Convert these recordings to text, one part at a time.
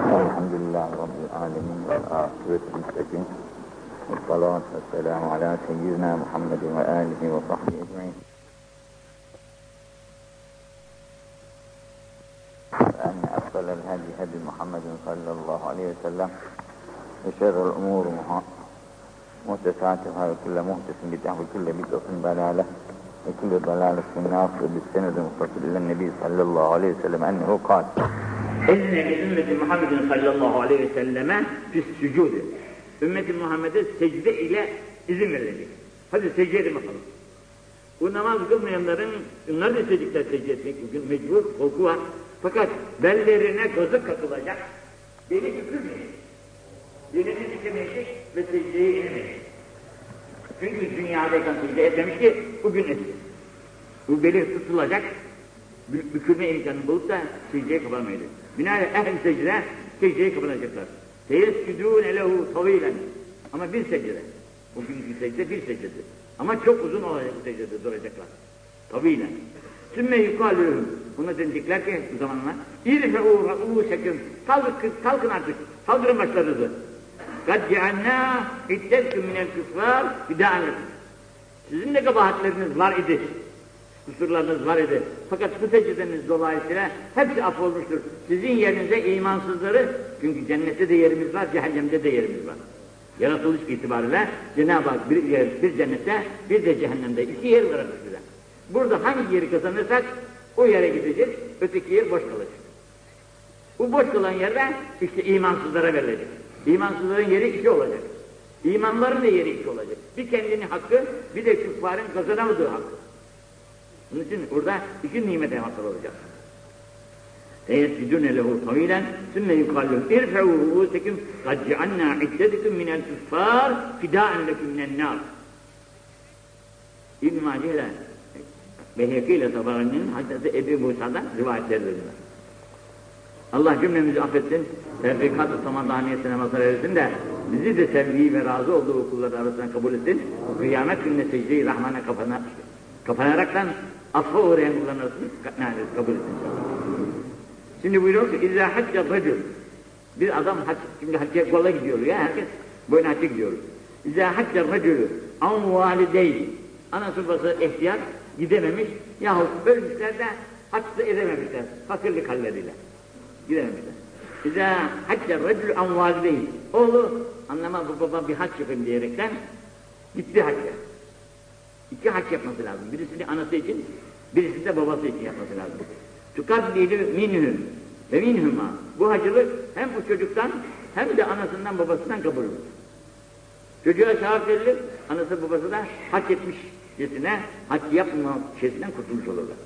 الحمد لله رب العالمين والعاقبة للمتقين والصلاة والسلام على سيدنا محمد وآله وصحبه أجمعين. أن أفضل الهدي هدي محمد صلى الله عليه وسلم. وشر الأمور محدثاتها وكل محدث بدعة وكل بدعة ضلالة وكل ضلالة في النار. بالسند المتصل إلى النبي صلى الله عليه وسلم أنه قال İzne li ümmeti Muhammedin sallallahu aleyhi ve selleme fis sücudi. Ümmeti Muhammed'e secde ile izin verilecek. Hadi secde edin bakalım. Bu namaz kılmayanların, onlar da istedikler secde etmek bugün mecbur, korku var. Fakat bellerine kazık katılacak, beni bükülmeyecek. Belini dikemeyecek ve secdeye inemeyecek. Çünkü dünyadayken secde etmemiş ki bugün etsin. Bu beli tutulacak, bükülme imkanı bulup da secdeye kapanmayacak. Binaenaleyh ehl secde secdeye kapanacaklar. Teyessüdûne lehu tavilen. Ama bir secde. O günkü secde bir secdedir. Ama çok uzun olacak bu secdede duracaklar. Tavilen. Sümme yukalûhum. Buna denecekler ki bu zamanlar. İrfe'û ra'ûsekim. Kalkın, kalkın artık. Kaldırın başlarınızı. Kad ce'annâ iddetküm minel küfrâr bidâ'anlakum. Sizin de kabahatleriniz var idi kusurlarınız var idi. Fakat bu dolayısıyla hepsi affolmuştur. Sizin yerinize imansızları, çünkü cennette de yerimiz var, cehennemde de yerimiz var. Yaratılış itibariyle Cenab-ı Hak bir, yer, bir cennette, bir de cehennemde iki yer bırakmış bize. Burada hangi yeri kazanırsak o yere gideceğiz, öteki yer boş kalacak. Bu boş kalan yerde işte imansızlara verilecek. İmansızların yeri iki olacak. İmanların da yeri iki olacak. Bir kendini hakkı, bir de küffarın kazanamadığı hakkı. Bunun için burada iki nimete hasıl olacak. فَيَسْجُدُونَ لَهُ طَوِيلًا ثُمَّ يُقَالُ اِرْفَعُوا رُؤُوسَكُمْ قَدْ جَعَلْنَا عِدَّتِكُمْ مِنَ الْكُفَّارِ فِدَاءً لَكُمْ مِنَ النَّارِ İbn-i Mace ile Beyheki ile Tabari'nin Hazreti Ebu Musa'dan rivayetleri veriyor. Allah cümlemizi affetsin, tevfikat-ı tamaddaniyetine mazhar etsin de bizi de sevdiği ve razı olduğu kullar arasından kabul etsin. Kıyamet gününe secde-i Rahman'a kapana, kapanaraktan affa uğrayan kulların arasını kabul etsin. Şimdi buyuruyor ki اِذَا حَجَّ الرَّجُلُ Bir adam hac, şimdi hacca kola gidiyor ya herkes boyuna hacca gidiyor. اِذَا حَجَّ الرَّجُلُ اَنْ وَالِدَيْهِ Anası babası ihtiyar gidememiş yahut ölmüşler de haccı edememişler fakirlik halleriyle. Gidememişler. اِذَا حَجَّ الرَّجُلُ اَنْ وَالِدَيْهِ Oğlu anlama bu baba bir hac yapayım diyerekten gitti hacca. İki hac yapması lazım. Birisini anası için, birisini de babası için yapması lazım. Tukaddilu minhum ve minhuma. Bu hacılık hem o çocuktan hem de anasından babasından kabul olur. Çocuğa sevap verilir, anası babası da hak etmişçesine, hac yapma şeysinden kurtulmuş olurlar.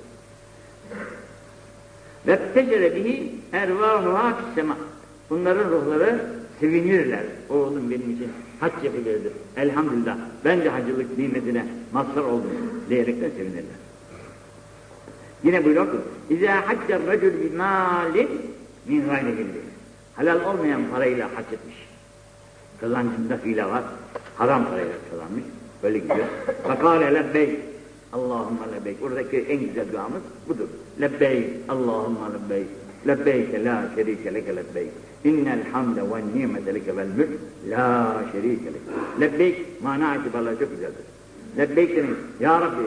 Ve tecere bihi ervahuha fissema. Bunların ruhları sevinirler. Oğlum benim için hac yapıverdi. Elhamdülillah ben de hacılık nimetine mazhar oldum diyerekten sevinirler. Yine buyuruyor ki İzâ hacca racül bimâlin min gayri bildi. Halal olmayan parayla hac etmiş. Kızancında file var. Haram parayla kazanmış. Böyle gidiyor. Fakale lebbeyk. Allahümme lebbeyk. Buradaki en güzel duamız budur. Lebbeyk. Allahümme lebbeyk. Şerike leke lebbeyk. İnnel hamde ve nimete leke vel mülk la şerike leke. Lebbeyk mana itibarla çok güzeldir. Lebbeyk demek, Ya Rabbi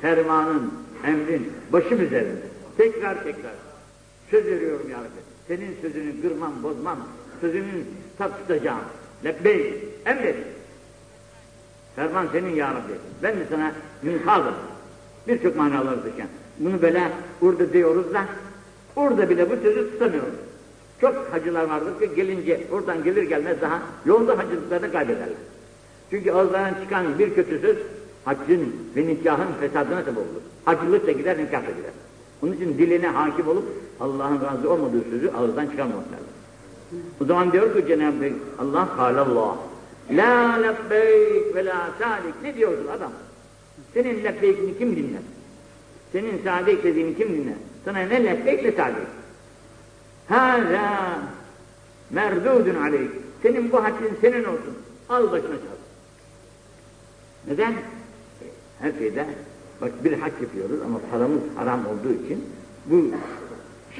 fermanın, emrin başım üzerinde. Tekrar tekrar söz veriyorum Ya Rabbi. Senin sözünü kırmam, bozmam. Sözünün tat tutacağım. Lebbeyk, emret. Ferman senin ya Rabbi. Ben de sana münkadım. Birçok manaları taşıyan. Bunu böyle burada diyoruz da orada bile bu sözü tutamıyoruz. Çok hacılar vardır ki gelince oradan gelir gelmez daha yolda hacılıklarını kaybederler. Çünkü ağızlarından çıkan bir kötü söz haccın ve nikahın fesadına sebep olur. Hacılık da gider, nikah da gider. Onun için diline hakim olup Allah'ın razı olmadığı sözü ağızdan çıkarmamak lazım. O zaman diyor ki Cenab-ı Allah Allah La lebbeyk ve la salik. Ne diyorsun adam? Senin lebbeykini kim dinler? Senin sadik dediğini kim dinler? Sana ne lebbeyk ne sadik? Hâzâ merdûdun aleyk. Senin bu haccın senin olsun. Al başına çal. Neden? Her şeyde bak bir hac yapıyoruz ama paramız haram olduğu için bu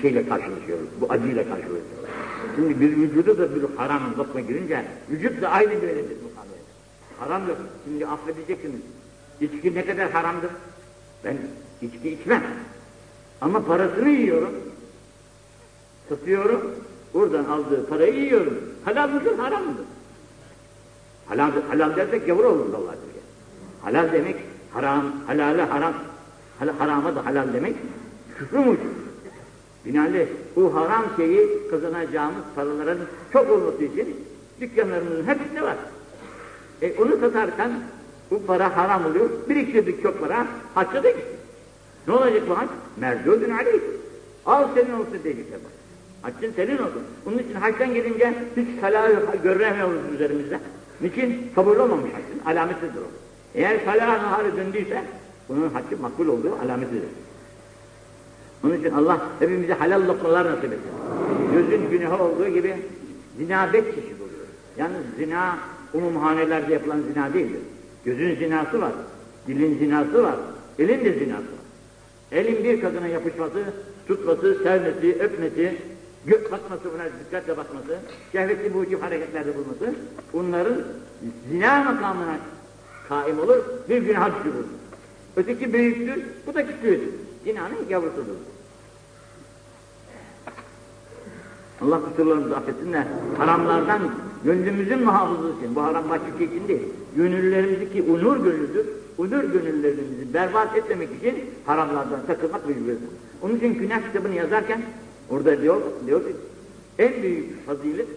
şeyle karşılaşıyoruz. Bu acıyla karşılaşıyoruz. Şimdi bir vücuda da bir haram lokma girince vücut da aynı böyledir bu kadar. Haramdır. Şimdi affedeceksiniz. İçki ne kadar haramdır? Ben içki içmem. Ama parasını yiyorum. Satıyorum. Oradan aldığı parayı yiyorum. Halal mıdır, haram mıdır? Halal, halal dersek gavur oluruz Allah diye. Halal demek haram, halale haram. Hal, harama da halal demek küfrü müdür? Binaenaleyh bu haram şeyi kazanacağımız paraların çok olması için dükkanlarımızın hepsinde var. E onu satarken bu para haram oluyor. Biriktirdik çok para, gitti. Ne olacak bu hac? Merdudun aleyh. Al senin olsun diyecekler bak. Haccın senin olsun. Onun için haçtan gelince hiç salahı göremiyoruz üzerimizde. Niçin? Kabul olmamış haccın. Alametidir o. Eğer salah naharı döndüyse bunun haccı makbul olduğu alametidir. Onun için Allah hepimize halal lokmalar nasip etsin. Gözün günahı olduğu gibi zina beş çeşit oluyor. Yalnız zina umumhanelerde yapılan zina değildir. Gözün zinası var, dilin zinası var, elin de zinası var. Elin bir kadına yapışması, tutması, sevmesi, öpmesi, gök bakması buna dikkatle bakması, şehvetli mucib hareketlerde bulması, bunların zina makamına kaim olur, bir günah düşürür. Öteki büyüktür, bu da küçüğüdür. Zinanın yavrusudur. Allah kusurlarımızı affetsin de haramlardan gönlümüzün muhafızı için, bu haram başka şey için değil, gönüllerimizdeki unur gönüldür, unur gönüllerimizi berbat etmemek için haramlardan sakınmak mecburuz. Onun için günah kitabını yazarken orada diyor, diyor ki en büyük fazilet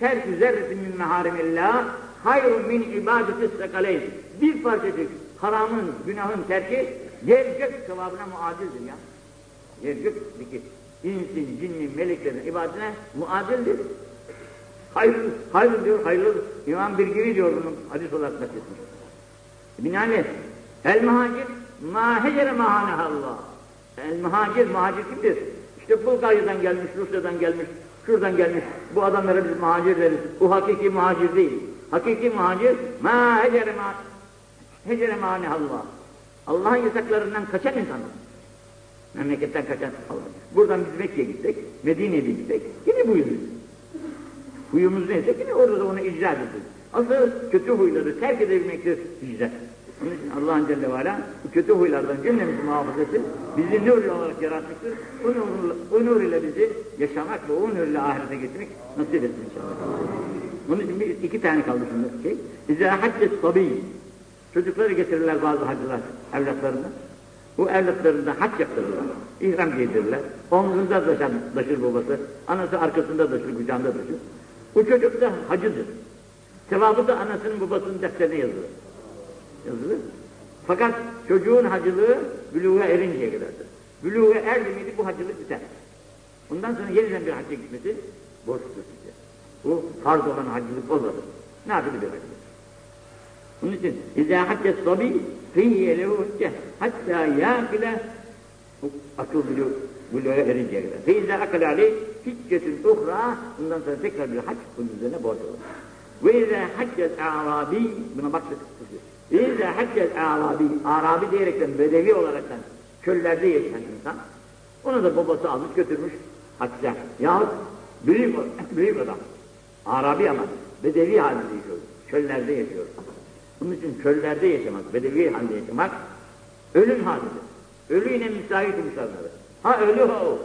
terk zerretin min meharimillah hayrun min ibadeti sekaleyn. Bir parçacık haramın, günahın terki yer gök sevabına muadildir ya. Yer gök zikir. İnsin, cinnin, meleklerin ibadetine muadildir. Hayır, hayır diyor, hayırlı. İmam Birgiri diyor bunu hadis olarak nakletmiş. Binaenaleyh, el muhacir ma hecere Allah. El muhacir, muhacir kimdir? İşte Bulgarya'dan gelmiş, Rusya'dan gelmiş, şuradan gelmiş. Bu adamlara biz muhacir deriz. Bu hakiki muhacir değil. Hakiki muhacir ma hecere ma hecere Allah. Allah'ın yasaklarından kaçan insanlar. Memleketten kaçan Allah. Buradan biz Mekke'ye gittik, Medine'ye gittik. Yine bu huyumuz. Huyumuz neyse yine orada da onu icra edildik. Asıl kötü huyları terk edebilmektir hicret. Onun için Allah'ın Celle ve bu kötü huylardan cümlemizi muhafaza etsin. Bizi nur olarak yaratmıştır. O nur, o nur ile bizi yaşamak ve o nur ile ahirete geçmek nasip etsin inşallah. Onun için bir, iki tane kaldı şimdi şey. İzâ haccet tabi. Çocukları getirirler bazı hacılar evlatlarını. Bu evlatlarında hac yaptırırlar. İhram giydirirler. Omzunda taşır, taşır babası. Anası arkasında taşır, kucağında taşır. Bu çocuk da hacıdır. Sevabı da anasının babasının defterine yazılır. Yazılır. Fakat çocuğun hacılığı büluğa erinceye kadardır. Büluğa erdi miydi bu hacılık biter. Bundan sonra yeniden bir hacca gitmesi borçtur size. Bu farz olan hacılık olmadı. Ne yapıldı bir hacılık? Bunun için izâ hacca sabi fiyye lehu hacca hatta yâkile akıl buluğa buluğa erinceye kadar. Fiyye akıl aleyh hiccetin uhra bundan sonra tekrar bir hac bunun üzerine borç olur. Ve izâ hacca arabi buna bak tutuyor. İzle haccel Arabi, Arabi diyerekten bedevi olaraktan köllerde yaşayan insan. Ona da babası almış götürmüş hacca. Yahut büyük, büyük adam. Arabi ama bedevi halinde yaşıyor. Köllerde yaşıyor. Bunun için köllerde yaşamak, bedevi halinde yaşamak ölüm halidir. Ölü yine müsait insanlara. Ha ölü ha o.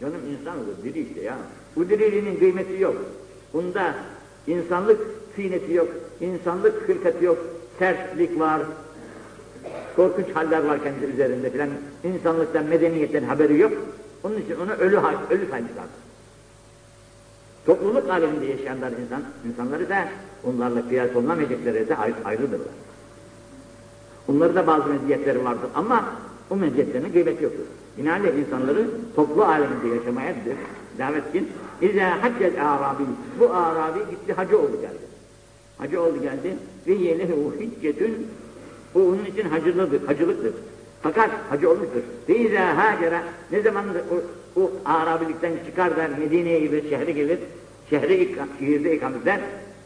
Canım insan olur, diri işte ya. Bu diriliğinin kıymeti yok. Bunda insanlık sineti yok insanlık hırkati yok, sertlik var, korkunç haller var kendi üzerinde filan. İnsanlıktan, medeniyetten haberi yok. Onun için ona ölü, ölü saymışlar. Topluluk halinde yaşayanlar insan, insanları da onlarla kıyas olunamayacakları da ayrıdırlar. Onların da bazı meziyetleri vardır ama o meziyetlerine gıybet yoktur. Binaenaleyh insanları toplu aleminde yaşamaya davet için İzâ haccel arabi bu arabi gitti hacı geldi. Hacı oldu geldi ve yelehu hiccetün bu onun için hacılıdır, hacılıktır. Fakat hacı olmuştur. Ve izâ hacera ne zaman o, o Arabilikten çıkar da Medine'ye gibi şehre gelir, şehre ikram, şehirde ikamet eder.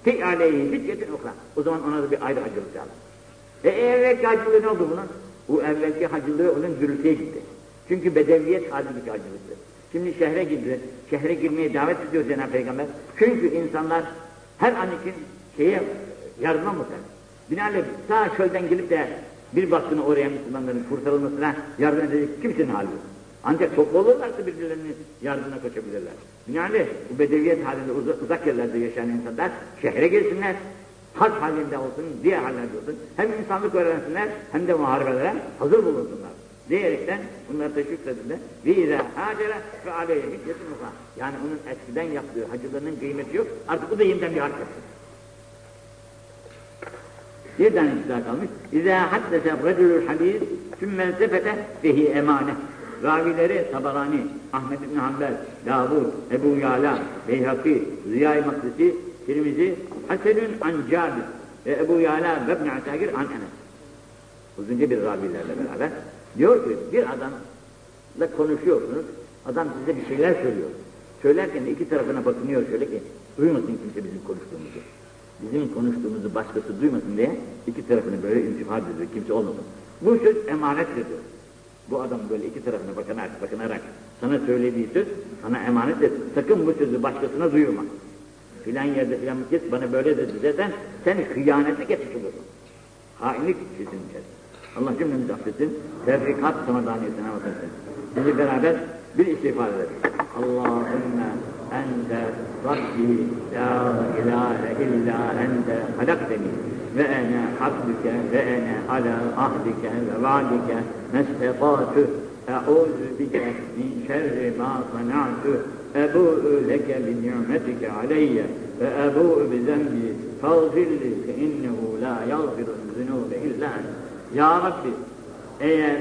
Fi aleyhi hiccetin okra. O zaman ona da bir ayrı hacılık lazım. E evvelki hacılığı ne oldu bunun? Bu evvelki hacılığı onun gürültüye gitti. Çünkü bedeviyet halindeki hacılıktı. Şimdi şehre girdi. Şehre girmeye davet ediyor Cenab-ı Peygamber. Çünkü insanlar her an için şeye yardıma muhtaç. Binaenaleyh ta çölden gelip de bir baktığını oraya Müslümanların kurtarılmasına yardım edecek kimsenin hali yok. Ancak toplu olurlarsa birbirlerinin yardımına koşabilirler. Binaenaleyh bu bedeviyet halinde uzak, uzak yerlerde yaşayan insanlar şehre gelsinler, harp halinde olsun, diğer hallerde olsun. Hem insanlık öğrensinler hem de muharebelere hazır bulunsunlar. Diyerekten bunları teşvik edildi. Ve izâ hâcere fe aleyhi hiccetin Yani onun eskiden yaptığı hacılarının kıymeti yok. Artık bu da yeniden bir harp yapsın. Bir tane daha kalmış. İzâ haddese recülül hadîs sümmel tefete fehi emane. Ravileri Tabarani, Ahmet İbni Hanbel, Davud, Ebu Yala, Beyhaki, Ziya-i Makrisi, Tirmizi, Hasenün an Cabir ve Ebu Yala ve İbni Asagir an Enes. Uzunca bir ravilerle beraber. Diyor ki bir adamla konuşuyorsunuz, adam size bir şeyler söylüyor. Söylerken de iki tarafına bakınıyor şöyle ki, duymasın kimse bizim konuştuğumuzu. Bizim konuştuğumuzu başkası duymasın diye iki tarafını böyle intifat ediyor, kimse olmasın. Bu söz emanettir diyor. Bu adam böyle iki tarafına bakarak, bakınarak sana söylediği söz sana emanettir. Sakın bu sözü başkasına duyurma. Filan yerde filan git bana böyle dedi desen sen hıyanete geçmiş olursun. Hainlik işin içerisinde. Allah cümlemizi affetsin. Tevfikat samadaniyetine bakasın. Bizi beraber bir istiğfar edelim. Allahümme ente Rabbi la ilahe illa ente halakteni ve ene abdüke ve ene ala ahdike ve vaadike mestetâtü e'ûzü bike min şerri ma sana'tü ebu'u leke bi ni'metike aleyye ve ebu'u bi zembi fağfirli fe innehu la yağfiru zünûbe illa Ya Rabbi eğer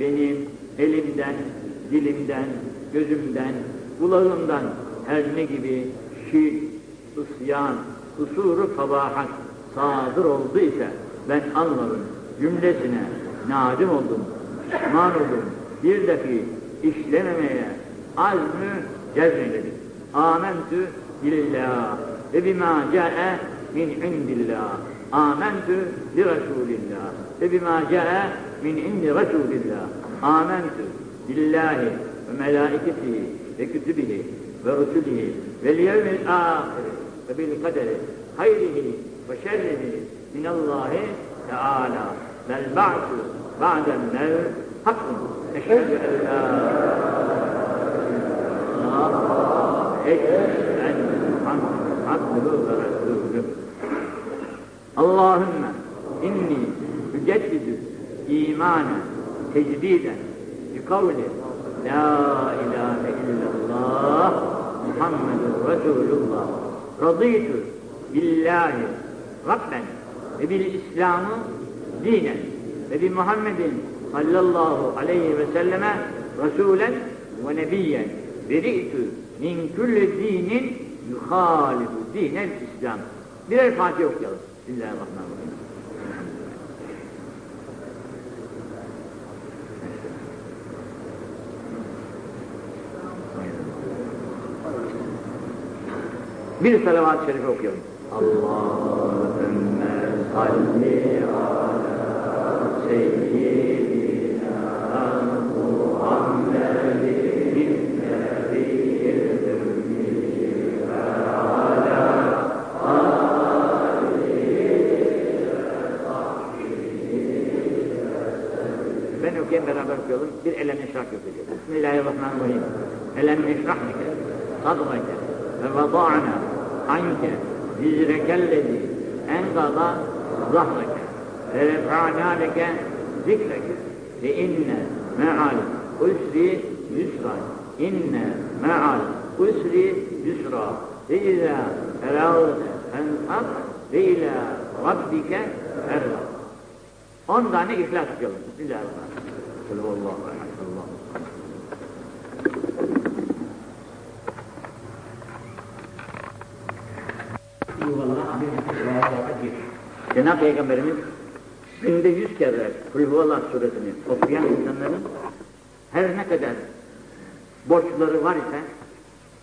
benim elimden, dilimden, gözümden, kulağımdan her ne gibi şirk, ısyan, kusuru kabahat sadır olduysa ben anladım cümlesine nadim oldum, pişman oldum. Bir defi işlememeye azmü cezmeledim. Amentü bilillah ve bima ca'e min indillah. Amentü li Resulillah ve bima ca'e min indi Resulillah. Amentü billahi ve melaiketihi ve kütübihi ve rusulihi ve liyevmil ahir ve bil kaderi hayrihi ve şerrihi minallahi teala vel ba'su ba'del mevt. Hakkın eşhedü en la eşhedü en abduhu ve resulüh Allahümme inni müceddidü imanen tecdiden bi La ilahe Rabben ve bil İslamı dinen ve bi Muhammedin sallallahu aleyhi ve selleme Resulen ve nebiyyen veri'tü min külli dinin yuhalifu dinel İslam. Birer Fatiha okuyalım. Bismillahirrahmanirrahim. Bir salavat-ı şerife okuyalım. Allahümme salli ala seyyidina Muhammedin Ben okuyayım beraber okuyalım. Bir elem eşrak okuyacağız. Bismillahirrahmanirrahim. Elem eşrah nike, sadrake ve vada'na anke zizrekellezi engada zahreke ve refa'na leke zikreke ve inne me'al usri yusra. İnne me'al usri yusra. Ve izâ eravte ensat ve ilâ rabbike erva On tane ihlas okuyalım. Bismillahirrahmanirrahim. Kul huvallahu ehad. Allahu Cenab-ı Peygamberimiz günde yüz kere Kulhuvallah suresini okuyan insanların her ne kadar borçları var ise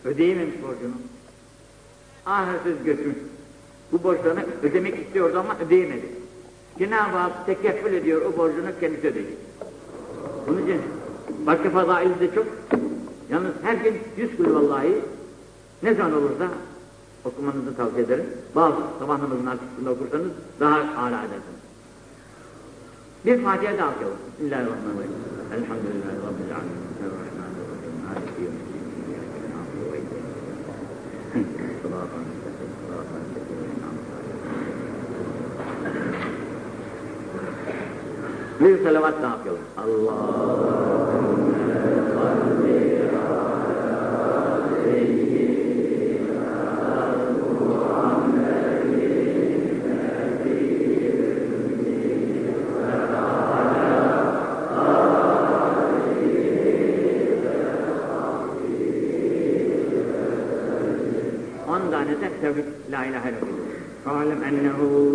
ödeyememiş borcunu ahırsız götürmüş. Bu borçlarını ödemek istiyordu ama ödeyemedi. Cenab-ı Hak tekeffül ediyor o borcunu kendisi ödeyecek. Bunun için başka fazaili de çok. Yalnız her gün yüz kul vallahi ne zaman olursa okumanızı tavsiye ederim. Bazı sabah namazının arkasında okursanız daha âlâ edersiniz. Bir Fatiha daha okuyalım. Bismillahirrahmanirrahim. Elhamdülillahi Rabbil alemin. Bir salavat daha okuyalım. Allahümme salli on tanesi tevhid la ilahe illallah. Alem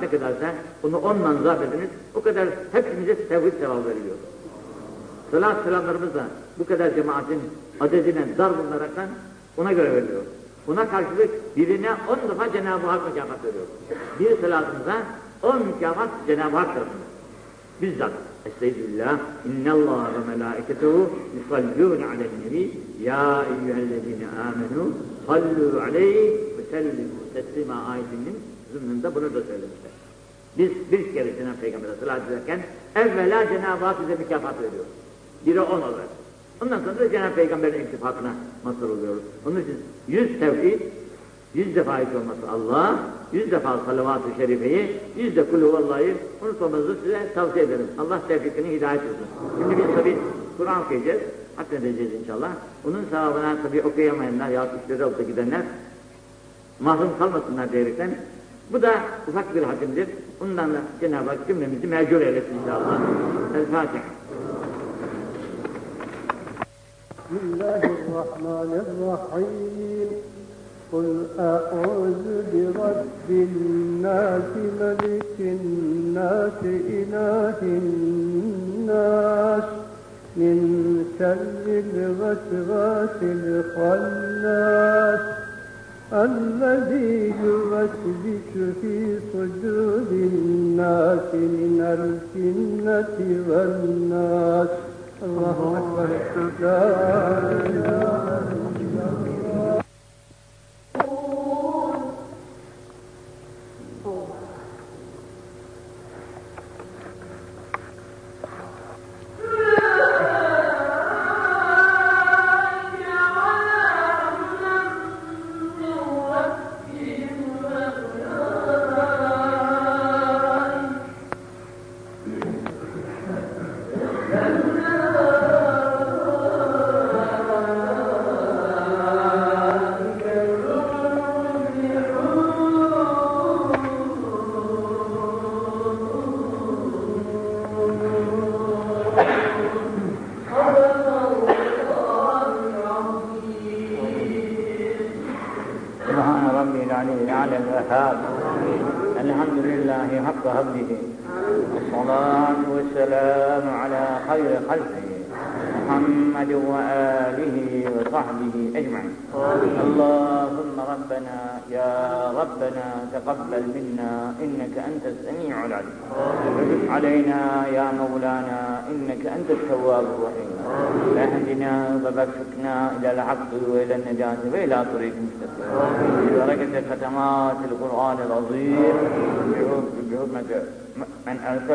cemaat ne kadarsa bunu ondan zarf ediniz, o kadar hepimize tevhid sevabı veriliyor. Salat selamlarımız da bu kadar cemaatin adedine dar bulunaraktan ona göre veriliyor. Buna karşılık birine on defa Cenab-ı Hak mükafat veriyor. Bir salatımıza on mükafat Cenab-ı Hak tarafından. Bizzat. Estağfirullah. İnnallâhe ve melâiketehu yusallûne alen nebi. Ya eyyühellezîne âmenû sallû aleyhi ve sellimu teslima ayetinin zımnında bunu da söylemişler. Biz bir kere Cenab-ı Peygamber'e salat ederken evvela Cenab-ı Hak bize mükafat veriyor. Biri on olarak. Ondan sonra da Cenab-ı Peygamber'in iltifatına mazhar oluyoruz. Onun için yüz tevhid, yüz defa hiç olması Allah, yüz defa salavat-ı şerifeyi, yüz de kulü vallahi unutmamanızı size tavsiye ederim. Allah tevfikini hidayet etsin. Şimdi biz tabi Kur'an okuyacağız, hatmedeceğiz inşallah. Bunun sevabına tabi okuyamayanlar işleri olup gidenler mahrum kalmasınlar diyerekten bu da ufak bir hatimdir. Bundan da Cenab-ı Hak cümlemizi mecbur eylesin inşallah. El Fatiha. بسم الله الرحمن الرحيم قل أعوذ برب الناس ملك الناس إله الناس من شر الوسواس الخناس الذي يوسوس في صدور الناس من الجنة والناس. الله أكبر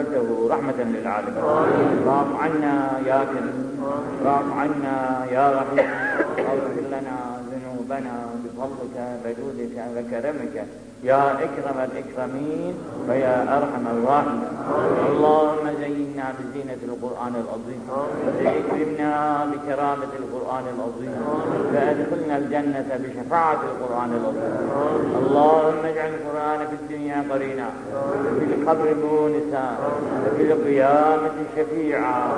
من أرسلته رحمة للعالمين. واعف عنا يا كريم. واعف عنا يا رحيم. واغفر لنا ذنوبنا بفضلك وجودك وكرمك يا أكرم الإكرمين ويا أرحم الراحمين. اللهم زينا بزينة القرآن العظيم. وأكرمنا بكرامة القرآن العظيم. وأدخلنا الجنة بشفاعة القرآن العظيم. اللهم اجعل القرآن في الدنيا قرينا. وفي القبر مونسا. وفي القيامة شفيعا.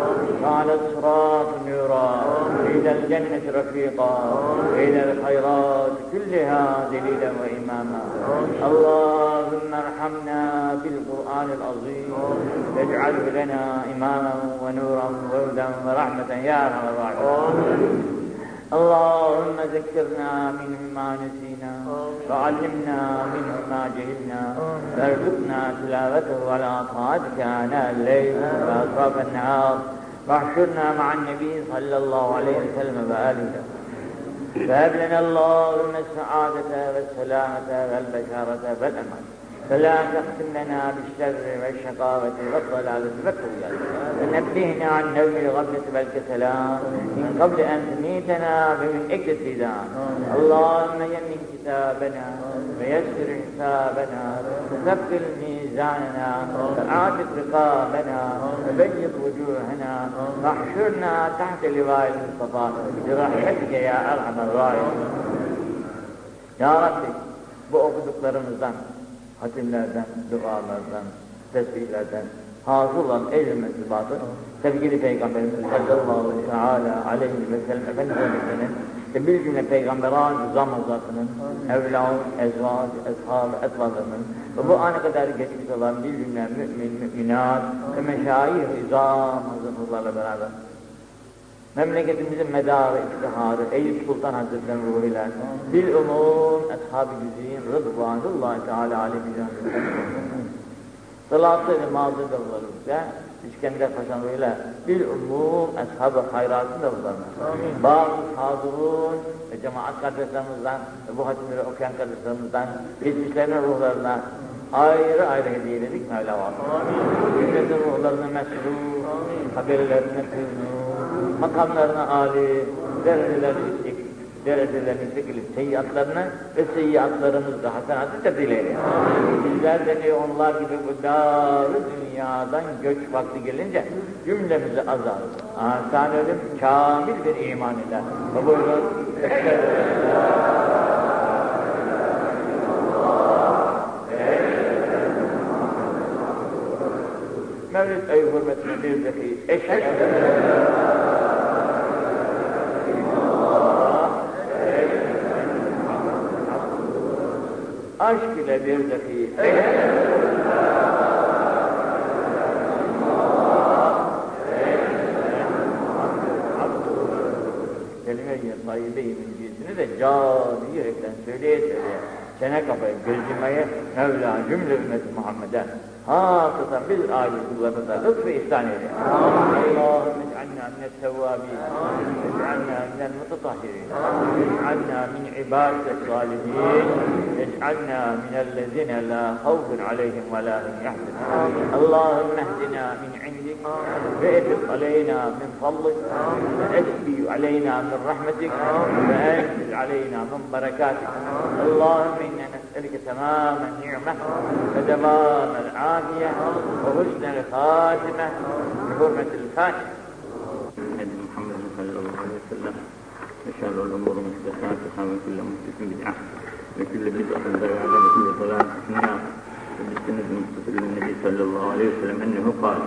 وعلى الصراط نورا. وإلى الجنة رفيقا. وإلى الخيرات كلها دليلا وإماما. اللهم ارحمنا بالقرآن العظيم. واجعله لنا إماما ونورا وهدى ورحمة يا أرحم الراحمين. اللهم ذكرنا منه ما نسينا. وعلمنا منه ما جهلنا. وارزقنا تلاوته على طاعتك آناء الليل. وأطراف النهار. واحشرنا مع النبي صلى الله عليه وسلم وآله. فهب لنا اللهم السعادة والسلامة والبشارة والأمان. فلا تختم لنا بالشر والشقاوة والضلالة والطغيان. ونبهنا عن نوم الغفلة والكسلان من قبل أن تميتنا بمن اكتسدان اللهم يمن كتابنا ويسر حسابنا. وثقل ميزاننا وأعتق رقابنا وبيض وجوهنا واحشرنا تحت لواء المصطفى برحمتك يا أرحم الراحمين Ya Rabbi bu okuduklarımızdan hatimlerden, dualardan, tesbihlerden hazır olan ehl-i mesubatı sevgili Peygamberimiz sallallahu teala aleyhi ve sellem Efendimiz'in ve bir cümle peygamberan rızam hazatının, evlad, ezvac, eshab, etvalarının ve bu ana kadar geçmiş olan bir cümle mümin, müminat ve meşayih izam hazretlerle beraber memleketimizin medarı, iftiharı, Eyüp Sultan Hazretleri'nin ruhuyla, bil umum, ashab-ı güzin, rıdvanullahi teala aleyhi Salatı ve mazı davlarımızda, İskender Paşa'nın ruhuyla, bil umum, ashab-ı hayratın davlarına, bazı hazırun ve cemaat kardeşlerimizden ve bu hatimleri okuyan kardeşlerimizden, geçmişlerinin ruhlarına ayrı ayrı hediyeledik Mevla var. Cümletin ruhlarına mesrur, haberlerine kıynur, makamlarına âli, derecelerine yüksek, derecelerini yüksek ilip seyyatlarını ve seyyatlarımızda hasenatı tebdil eyle. Bizler de ne onlar gibi bu dar dünyadan göç vakti gelince cümlemizi azar. Asan ölüm kamil bir iman eder. Ve buyurun. Mevlid ayı hürmetine bir zeki eşhedü aşk ile bir zeki kelime-i tayyibe-i müncizini de cani yürekten söyleye söyleye çene kafayı gözcümeye Mevla cümle ümmeti Muhammed'e خاصة بالآية في بإحسانه. اللهم اجعلنا من التوابين. اجعلنا من المتطهرين. اجعلنا من عبادك الصالحين. اجعلنا من الذين لا خوف عليهم ولا هم يحزنون. اللهم اهدنا من عندك. فافض علينا من فضلك. وأشفي علينا من رحمتك. وأنزل علينا من بركاتك. اللهم إننا tamamen ni'meh ve devamen العافية وحسن الخاتمة بحرمة الفاتحة. محمد صلى الله عليه وسلم وشر الأمور محدثاتها وكل محدث بدعة وكل بدعة ضلالة وكل ضلالة في النار. وبالسند المتصل للنبي صلى الله عليه وسلم أنه قال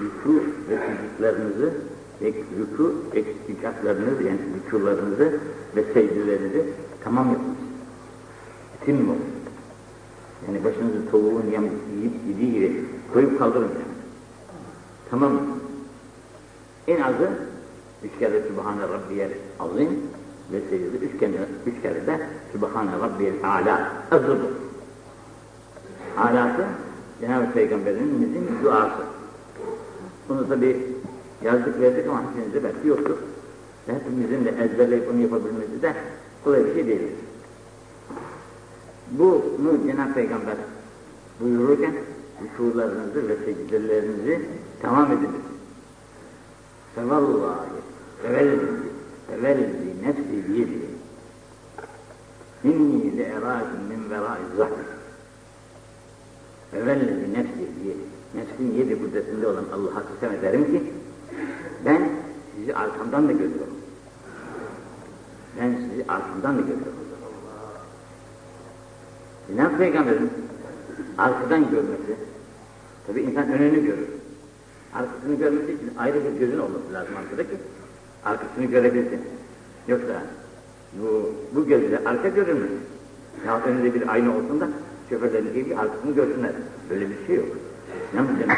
Rükû ve sücudlarınızı ve rükû eksikatlarınızı yani rükûlarınızı ve secdelerinizi tamam yapınız. Etin mi? Yani başınızı tavuğun yem, yiyip yediği gibi koyup kaldırın yani. Tamam? En azı üç kere Sübhane Rabbiyel Azim ve secde üç kere, üç kere de Sübhane Rabbiyel Ala azı bu. Alası Cenab-ı Peygamberimizin duası. Bunu tabi yazdık verdik ama hepinizde belki yoktur. Ve hepimizin de ezberleyip onu yapabilmesi de kolay bir şey değil. Bunu Cenab-ı Peygamber buyururken rükularınızı ve secdelerinizi tamam ediniz. Fevallahi tevelli tevelli nefsi biyedi inni le erakim min verai zahri Evvellezi nefsi diye, nefsin yedi kudretinde olan Allah'a kısem ederim ki, ben sizi arkamdan da görüyorum. Ben sizi arkamdan da görüyorum. Cenab-ı Peygamber'in arkadan görmesi, tabi insan önünü görür. Arkasını görmesi için ayrı bir gözün olması lazım arkada ki, arkasını görebilsin. Yoksa bu, bu gözle arka görünmez. Ya önünde bir ayna olsun da şoförlerin gibi arkasını görsünler. Böyle bir şey yok. Ne Cenab-ı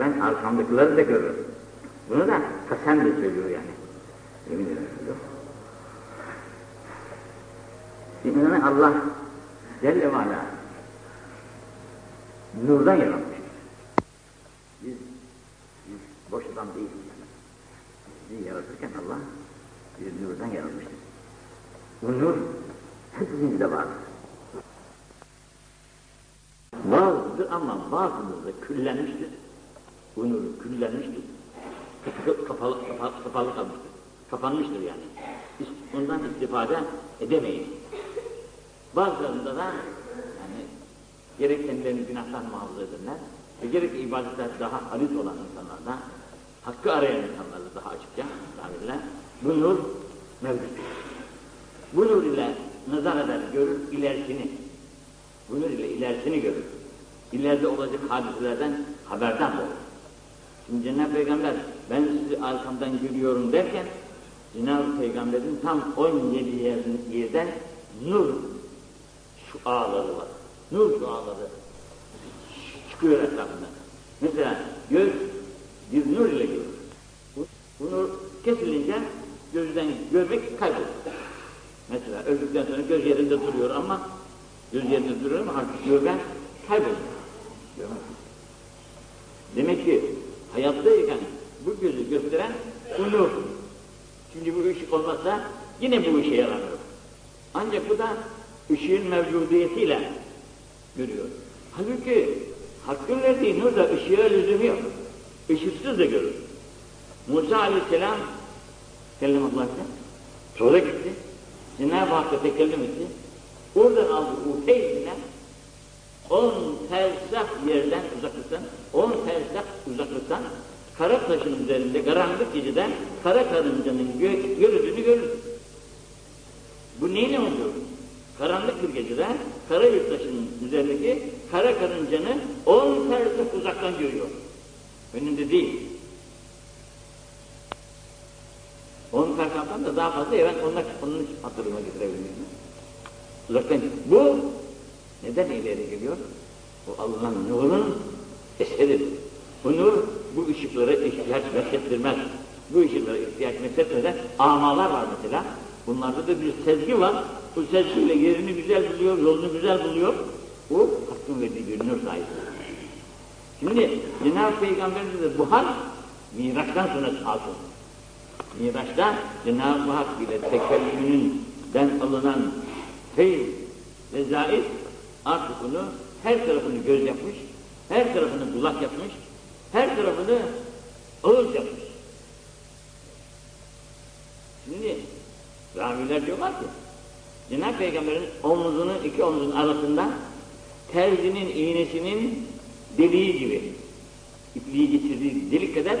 Ben arkamdakileri de görürüm. Bunu da kasem de söylüyor yani. Yemin ederim söylüyor. Şimdi Allah Celle ve Ala nurdan yaratmıştır. Biz, biz boş adam değiliz yani. Bizi yaratırken Allah bir nurdan yaratmıştır. Bu nur hepimizde vardır. Bazıdır ama bazımızda küllenmiştir. Bu nur küllenmiştir. Kapalı, kapalı, kapalı kalmıştır. Kapanmıştır yani. Ondan istifade edemeyiz. Bazılarında da yani gerek kendilerini günahtan muhafaza ederler ve gerek ibadetler daha halis olan insanlarda hakkı arayan insanlarda daha açıkça tabirler bu nur mevcut. Bu nur ile nazar eder, görür ilerisini. Bunun ile ilerisini görür. İleride olacak hadiselerden haberdar olur. Şimdi Cenab-ı Peygamber ben sizi arkamdan görüyorum derken Cenab-ı Peygamber'in tam 17 yerin, yerden nur şu ağları var. Nur şu ağları çıkıyor etrafından. Mesela göz bir nur ile görür. Bu, nur kesilince gözden görmek kaybolur. Mesela öldükten sonra göz yerinde duruyor ama göz yerinde duruyor ama artık görmen kaybolur. Demek ki hayattayken bu gözü gösteren nur. Şimdi bu ışık olmazsa yine bu işe yaramıyor. Ancak bu da ışığın mevcudiyetiyle görüyor. Halbuki Hakkın verdiği nur da ışığa lüzum yok. Işıksız da görür. Musa aleyhisselam kellemallahu sonra gitti. Cenab-ı Hakk'a tekellüm etti. Oradan aldı Uheyz'ine 10 fersah yerden uzaklıktan, 10 fersah uzaklıktan kara taşın üzerinde karanlık geceden kara karıncanın gö görüldüğünü görür. Bu neyle oluyor? Karanlık bir gecede kara yurttaşının üzerindeki kara karıncanı on fersah uzaktan görüyor. Önünde değil. On fersahtan da daha fazla evet onlar onun hatırına getirebilirim. Uzaktan. Bu neden ileri geliyor? Bu Allah'ın nurun eseridir. Bu nur bu ışıklara ihtiyaç meslettirmez. Bu ışıklara ihtiyaç mesletmeden amalar var mesela. Bunlarda da bir sezgi var. Bu sezgiyle yerini güzel buluyor, yolunu güzel buluyor. Bu hakkın verdiği bir nur sahibi. Şimdi Cenab-ı Peygamberimiz de bu hal Miraç'tan sonra hasıl. Miraç'ta Cenab-ı Hak ile tekellümünden alınan feyz ve zahid artık bunu her tarafını göz yapmış, her tarafını kulak yapmış, her tarafını ağız yapmış. Şimdi raviler diyorlar ki Cenab-ı Peygamber'in omuzunun iki omuzun arasında terzinin iğnesinin deliği gibi ipliği geçirdiği delik kadar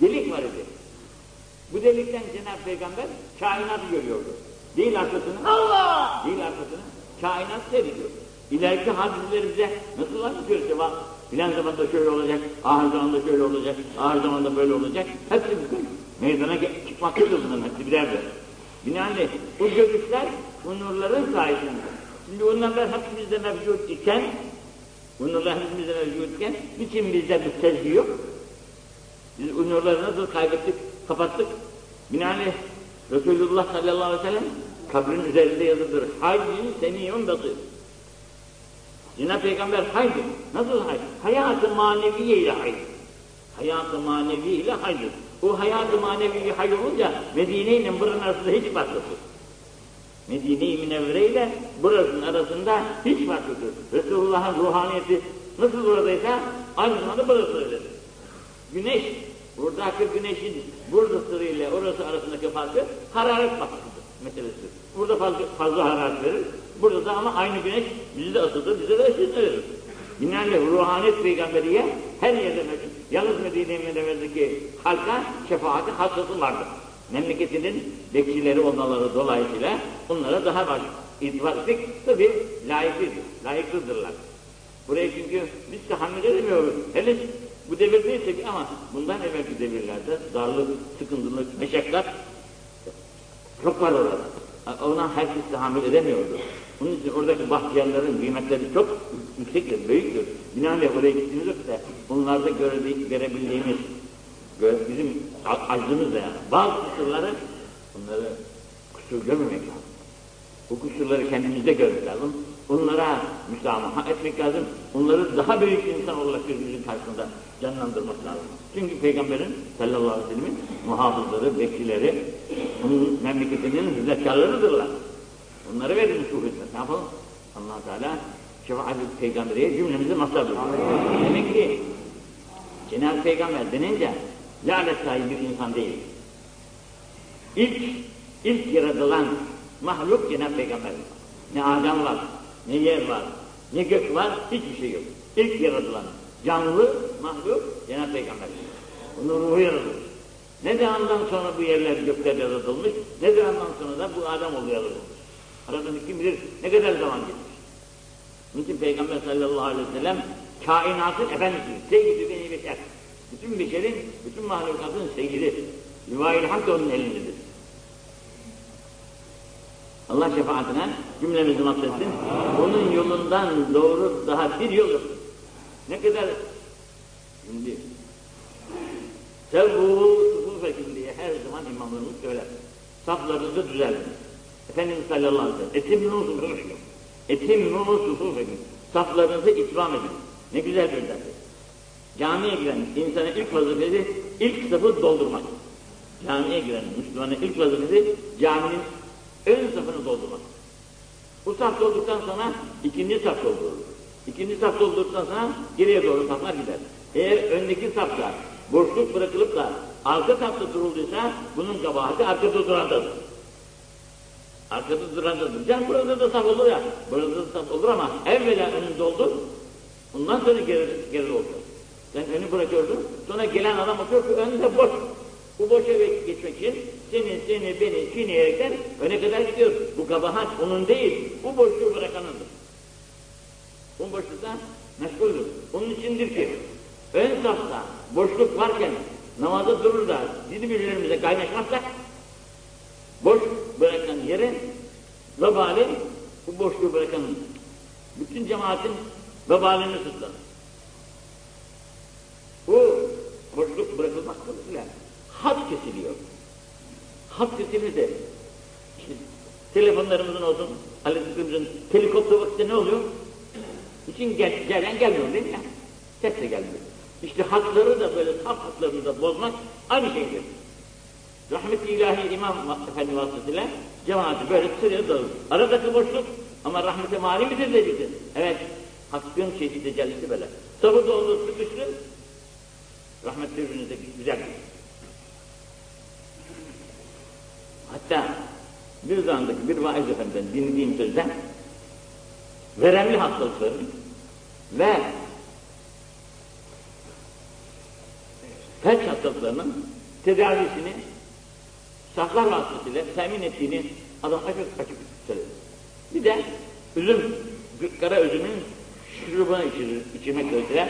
delik var idi. Bu delikten Cenab-ı Peygamber kainatı görüyordu. Değil arkasını, Allah! Değil arkasını, kainat seyrediyor. İleriki hadiseleri bize nasıl anlatıyor ki bak, filan zamanda şöyle olacak, ahir zamanda şöyle olacak, ahir zamanda böyle olacak. Hepsi bugün meydana çıkmaktadır bunların hepsi birer birer. Binaenaleyh bu görüşler bu nurların sayesinde. Şimdi nurlar hepimizde mevcut iken, bu nurlar hepimizde mevcut iken, niçin bizde bir sezgi yok? Biz bu nurları nasıl kaybettik, kapattık? Binaenaleyh Resulullah sallallahu aleyhi ve sellem kabrin üzerinde yazılıdır. Hayyün seniyyun basir. Cenab-ı Peygamber haydır. Nasıl hay? Hayat-ı maneviye ile haydır. Hayat-ı manevi ile haydır. O hayat-ı manevi hay olunca Medine ile buranın arasında hiç fark yoktur. Medine-i Münevvere ile burasının arasında hiç fark yoktur. Resulullah'ın ruhaniyeti nasıl buradaysa aynı zamanda burası öyledir. Güneş, buradaki güneşin burada ile orası arasındaki farkı hararet farkıdır meselesidir. Burada fazla, fazla hararet verir, burada da ama aynı güneş bizi de ısıtır, bize de ışık verir. Binaenaleyh ruhaniyet peygamberiye her yerde mevcut. Yalnız Medine-i Münevvere'deki halka şefaati hasrası vardır. Memleketinin bekçileri olmaları dolayısıyla onlara daha baş itibar ettik. Tabi layıklıdır, layıklıdırlar. Buraya çünkü biz tahammül edemiyoruz. Henüz bu devirdeysek ama bundan evvelki devirlerde darlık, sıkıntılık, meşakkat çok var orada. Ona herkes tahammül edemiyordu. Bunun için oradaki bahtiyarların kıymetleri çok yüksektir, büyüktür. Binaenaleyh oraya gittiğimiz vakitte bunlarda görebildiğimiz, bizim acımız da yani. Bazı kusurları, bunları kusur görmemek lazım. Bu kusurları kendimizde görmek lazım. Onlara müsamaha etmek lazım. Onları daha büyük insan olarak gözümüzün karşısında canlandırmak lazım. Çünkü Peygamberin sallallahu aleyhi ve sellemin muhafızları, bekçileri, onun memleketinin hizmetkarlarıdırlar. Onları verilmiş bu hizmet. Ne yapalım? allah Teala şefaat peygamberiye cümlemizi mazhar Demek ki Cenab-ı Peygamber denince lanet sahibi bir insan değil. İlk, ilk yaratılan mahluk Cenab-ı Peygamber. Ne Adem var, ne yer var, ne gök var, hiçbir şey yok. İlk yaratılan canlı mahluk Cenab-ı Peygamber. Onun ruhu yaratılmış. Ne zamandan sonra bu yerler gökler yaratılmış, ne zamandan sonra da bu Adem oluyor yaratılmış. Aradan kim bilir ne kadar zaman geçmiş. Onun için Peygamber sallallahu aleyhi ve sellem kainatın efendisi, seyyidi beni beşer. Bütün beşerin, bütün mahlukatın seyyidi. Livail hamd onun elindedir. Allah şefaatine cümlemizi mahvetsin. Onun yolundan doğru daha bir yol yok. Ne kadar şimdi Sevbu sufufekin diye her zaman imamlarımız söyler. Saflarınızı düzeltin. Efendimiz sallallahu aleyhi ve sellem etimnu sufufekin. Etimnu sufufekin. Saflarınızı ikram edin. Ne güzel bir ders. Camiye giren insanın ilk vazifesi ilk safı doldurmak. Camiye giren Müslümanın ilk vazifesi caminin ön safını doldurmak. Bu saf dolduktan sonra ikinci saf doldurulur. İkinci saf doldurduktan sonra geriye doğru saflar gider. Eğer öndeki safta boşluk bırakılıp da arka safta durulduysa bunun kabahati arkada durandadır. Arkada durandadır. Can burada da saf olur ya, burada da saf olur ama evvela önün doldur, ondan sonra geri, geri oldu. Sen önü bırakıyorsun, sonra gelen adam bakıyor ki önünde boş. Bu boşa geçmek için seni, seni, beni çiğneyerekten öne kadar gidiyor. Bu kabahat onun değil, bu boşluğu bırakanındır. Bu boşlukta meşguldür. Onun içindir ki ön safta boşluk varken namazda durur da bizim birbirimize kaynaşmazsak boş bırakan yere vebali bu boşluğu bırakanın bütün cemaatin vebalini sırtlanır. Bu boşluk bırakılmak konusuyla hat kesiliyor. Hat kesilirse telefonlarımızın olsun, aletiklerimizin helikopter vakitte ne oluyor? İçin gel, gelen gelmiyor değil mi ya? Gelmiyor. İşte hakları da böyle saf haklarını da bozmak aynı şeydir. Rahmet-i ilahi İmam Efendi vasıtasıyla cemaati böyle sıraya dağılır. Aradaki boşluk ama rahmete mani midir dediktir. Evet, hakkın çeşitli tecellisi böyle. Sabır da olur, sıkıştır. Rahmet birbirinize güzel. Hatta bir zamandaki bir vaiz efendiden dinlediğim sözden veremli hastalıkları ve felç hastalıklarının tedavisini saflar vasıtasıyla temin ettiğini adam açık açık söyledi. Bir de üzüm, kara üzümün şurubunu içirir, içirmek suretiyle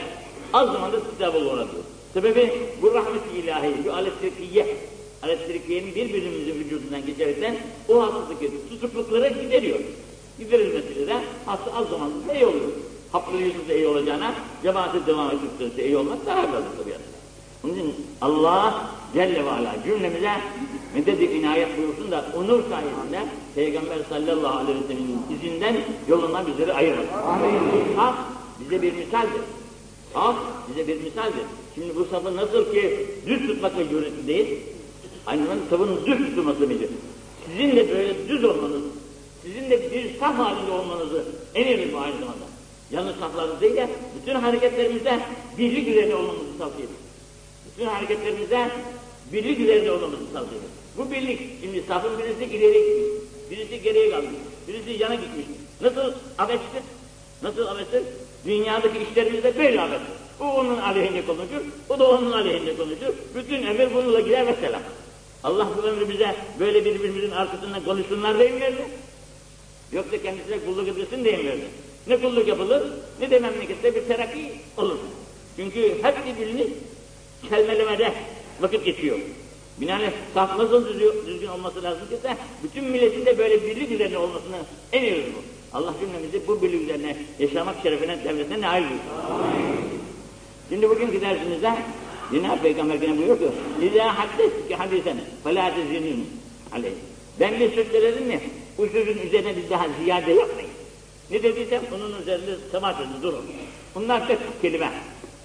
az zamanda kitabı olur. Sebebi bu rahmet-i ilahi, bu alet-tirkiye, alet-tirkiyenin birbirimizin vücudundan geçerekten o hastalıktaki tutuklukları gideriyor. Giderilmesiyle de hasta az zamanda iyi oluyor. Haplı yüzünde iyi olacağına cemaate devam ettikçe iyi olmak daha fazla tabiatı. Onun için Allah Celle ve Ala cümlemize medet inayet buyursun da onur sayesinde Peygamber sallallahu aleyhi ve sellem'in izinden yolundan bizleri ayırmasın. Amin. Hak bize bir misaldir. Hak bize bir misaldir. Şimdi bu safı nasıl ki düz tutmakla cüreti değil, aynı zamanda safın düz tutulması mıydı? Sizin de böyle düz olmanız, sizin de bir saf halinde olmanızı emir bu aynı zamanda. Yalnız saflarınız değil de bütün hareketlerimizde birlik üzerine olmamızı tavsiye ediyor. Bütün hareketlerimizde birlik üzerinde olmamızı tavsiye ediyor. Bu birlik, şimdi safın birisi ileri gitmiş, birisi geriye kalmış, birisi yana gitmiş. Nasıl abestir? Nasıl abestir? Dünyadaki işlerimizde böyle abestir. O onun aleyhinde konuşur, o da onun aleyhinde konuşur. Bütün emir bununla gider mesela. Allah bu ömrü bize böyle birbirimizin arkasından konuşsunlar mi verdi? Yoksa kendisine kulluk edilsin mi verdi? Ne kulluk yapılır, ne de memlekette bir terakki olur. Çünkü hep birbirini kelmelemede vakit geçiyor. Binaenaleyh saf nasıl düzgün olması lazım ki de bütün milletin de böyle birlik üzerine olmasını emiyoruz bu. Allah cümlemizi bu birlik üzerine yaşamak şerefine, devletine nail buyursun. Şimdi bugünkü dersimizde Cenab-ı Peygamber gene buyuruyor ki İzâ haddestik hadisen felâ tezinûn aleyh. Ben bir söz söyledim mi bu sözün üzerine bir daha ziyade yapmayın. Ne dediysem onun üzerinde temas edin durun. Bunlar tek kelime.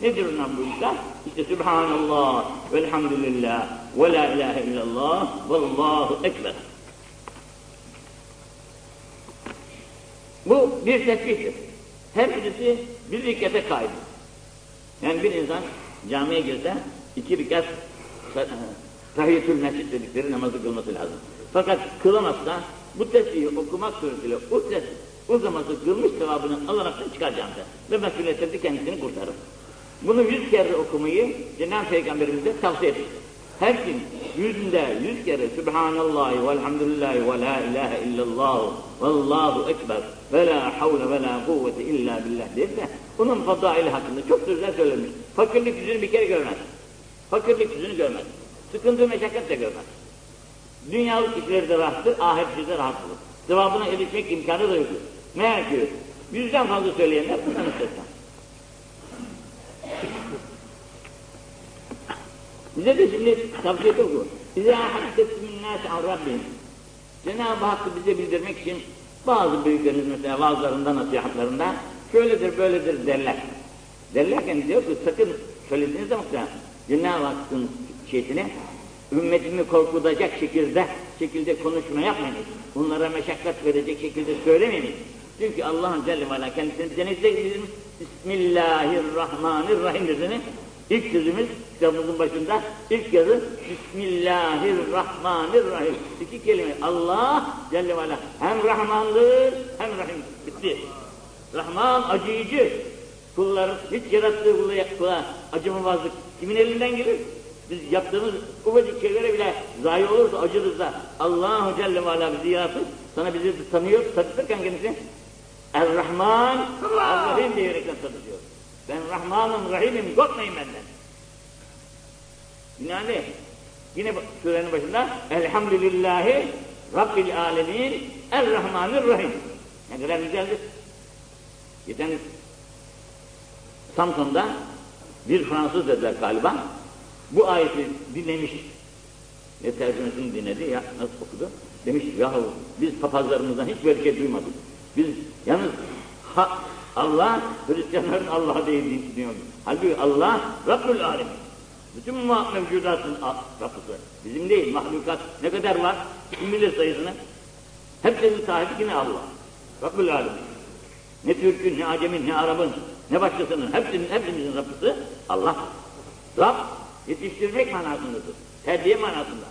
Nedir onlar bu işler? İşte Subhanallah, velhamdülillah, ve la ilahe illallah, vallahu ekber. Bu bir tesbihtir. Her birisi bir rikete kaydı. Yani bir insan camiye girse iki rekat tahiyyatül mescid dedikleri namazı kılması lazım. Fakat kılamazsa bu tesbihi okumak suretiyle o ses, o namazı kılmış sevabını alaraktan çıkaracağım Ve mesuliyetleri kendisini kurtarır. Bunu yüz kere okumayı Cenab-ı Peygamberimiz de tavsiye etmiş. Her gün yüzünde yüz kere Sübhanallahi velhamdülillahi ve la ilahe illallah vallahu ekber ve la havle ve la kuvvete illa billah derse bunun fadaili hakkında çok sözler söylemiş. Fakirlik yüzünü bir kere görmez. Fakirlik yüzünü görmez. Sıkıntı meşakkat de görmez. Dünyalık işleri de rahattır, ahiret de rahat. Cevabına erişmek imkanı da yoktur. Meğer ki yüzden fazla söyleyenler bundan müstesna. Bize de şimdi tavsiye oku. Bize haddettimin nâsi an Rabbim. Cenab-ı Hakk'ı bize bildirmek için bazı büyüklerimiz mesela vaazlarında, nasihatlarında şöyledir, böyledir derler. Derlerken diyor ki sakın söylediğiniz zaman Cenab-ı Hakk'ın şeysini ümmetimi korkutacak şekilde şekilde konuşma yapmayın. Bunlara meşakkat verecek şekilde söylemeyin. Çünkü Allah'ın Celle ve Ala kendisini bizim Bismillahirrahmanirrahim dediğini ilk sözümüz kitabımızın başında ilk yazı Bismillahirrahmanirrahim. İki kelime. Allah Celle ve Ala hem Rahmandır hem Rahim. Bitti. Rahman acıyıcı. Kulların hiç yarattığı kula, kula acımamazlık kimin elinden gelir? Biz yaptığımız ufacık şeylere bile zayi olursa acırız da Allahu Celle ve Ala bizi yarattı. Sana bizi tanıyor, tanıtırken kendisi Er-Rahman, Er-Rahim diyerekten tanıtıyor. Ben Rahmanım, Rahim'im, korkmayın benden. Binaenaleyh, yine surenin başında Elhamdülillahi Rabbil Alemin Er-Rahmanir-Rahim. Ne kadar güzeldir. Geçen Samsun'da bir Fransız dediler galiba. Bu ayeti dinlemiş. Ne tercümesini dinledi ya nasıl okudu? Demiş yahu biz papazlarımızdan hiç böyle şey duymadık. Biz yalnız ha, Allah Hristiyanların Allah'a değil diyordu. Halbuki Allah Rabbül Alemin. Bütün mevcudatın Rabbısı. Bizim değil mahlukat ne kadar var? Kim bilir sayısını? Hepsinin sahibi yine Allah. Rabbül Alemin. Ne Türk'ün, ne Acem'in, ne Arap'ın, ne başkasının, hepsinin, hepimizin Rabbısı Allah. Rab yetiştirmek manasındadır. Terbiye manasında.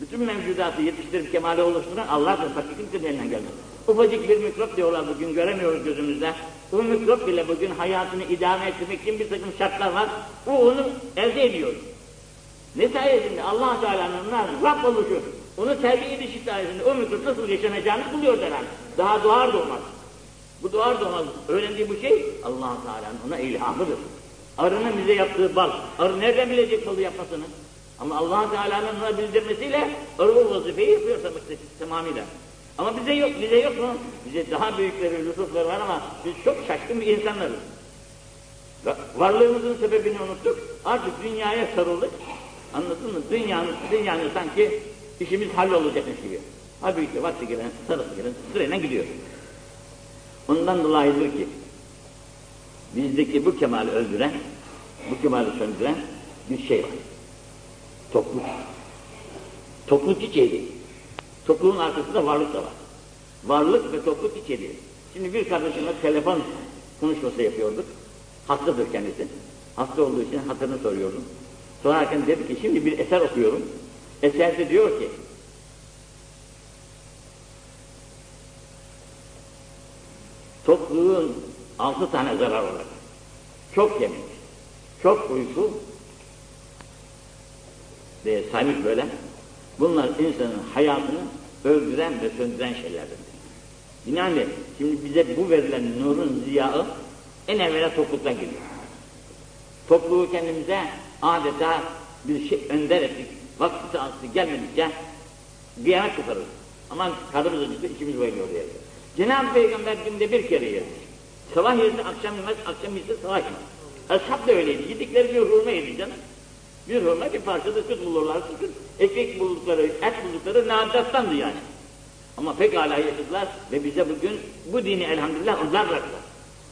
Bütün mevcudatı yetiştirip kemale oluşturan Allah'tır. Başka kimsenin elinden gelmez. Ufacık bir mikrop diyorlar bugün göremiyoruz gözümüzde. Bu mikrop bile bugün hayatını idame ettirmek için bir takım şartlar var. O onu elde ediyor. Ne sayesinde allah Teala'nın Rab oluşu, onu terbiye edişi sayesinde o mikrop nasıl yaşanacağını buluyor herhalde. Daha doğar doğmaz. Bu doğar doğmaz öğrendiği bu şey allah Teala'nın ona ilhamıdır. Arının bize yaptığı bal. Arı nereden bilecek balı yapmasını? Ama allah Teala'nın ona bildirmesiyle arı o vazifeyi yapıyor tamamıyla. Ama bize yok, bize yok mu? Bize daha büyükleri, lütufları var ama biz çok şaşkın bir insanlarız. Varlığımızın sebebini unuttuk. Artık dünyaya sarıldık. Anladın mı? Dünyanın, dünyanın sanki işimiz hallolacakmış gibi. Halbuki vakti gelen, sırası gelen sırayla gidiyor. Ondan dolayıdır ki bizdeki bu kemali öldüren, bu kemali söndüren bir şey var. Topluluk. Topluluk hiç Topluluğun arkasında varlık da var. Varlık ve topluluk değil. Şimdi bir kardeşimle telefon konuşması yapıyorduk. Hastadır kendisi. Hasta olduğu için hatırını soruyordum. Sorarken dedi ki şimdi bir eser okuyorum. Eserde diyor ki topluluğun altı tane zarar var. Çok yemek, çok uyku diye saymış böyle. Bunlar insanın hayatını öldüren ve söndüren şeylerdir. Binaenaleyh şimdi bize bu verilen nurun ziyağı en evvela topluluktan geliyor. Topluluğu kendimize adeta bir şey önder ettik. Vakti saati gelmedikçe kıyamet koparırız. Aman karnımız acıktı, içimiz bayılıyor diye. Cenab-ı Peygamber günde bir kere yer. Sabah yerine akşam yemez, akşam yerine sabah yemez. Ashab da öyleydi. Yedikleri bir hurma yedi canım. Bir hurma bir parça da süt bulurlar, süt. Ekmek buldukları, et buldukları nadattandı yani. Ama pekala yaşadılar ve bize bugün bu dini elhamdülillah onlar bıraktılar.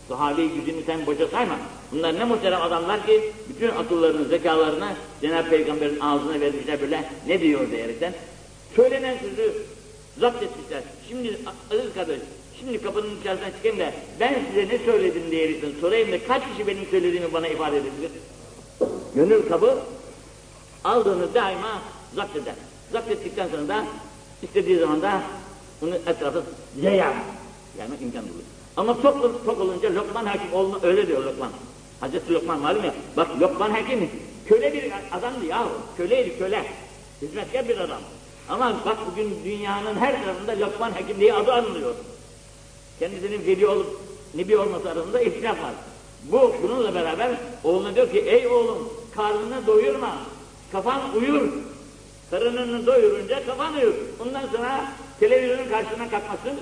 Sahabe-i gücünü sen boşa sayma. Bunlar ne muhterem adamlar ki bütün akıllarını, zekalarını Cenab-ı Peygamber'in ağzına vermişler böyle ne diyor diyerekten. Söylenen sözü zapt etmişler. Şimdi aziz kardeş, şimdi kapının içerisinden çıkayım da ben size ne söyledim diyerekten sorayım da kaç kişi benim söylediğimi bana ifade edebilir? Gönül kabı aldığını daima zapt eder. Zapt ettikten sonra da istediği zaman da onu etrafı yayar. Yani imkan bulur. Ama tok, tok olunca Lokman Hakim olma, öyle diyor Lokman. Hazreti Lokman malum ya, bak Lokman Hakim Köle bir adamdı yahu. Köleydi köle. Hizmetkar bir adam. Ama bak bugün dünyanın her tarafında Lokman Hakim diye adı anılıyor. Kendisinin veli olup nebi olması arasında ihtilaf var. Bu bununla beraber oğluna diyor ki ey oğlum karnını doyurma. Kafan uyur. Karnını doyurunca kafan uyur. Ondan sonra televizyonun karşısına kalkmasın.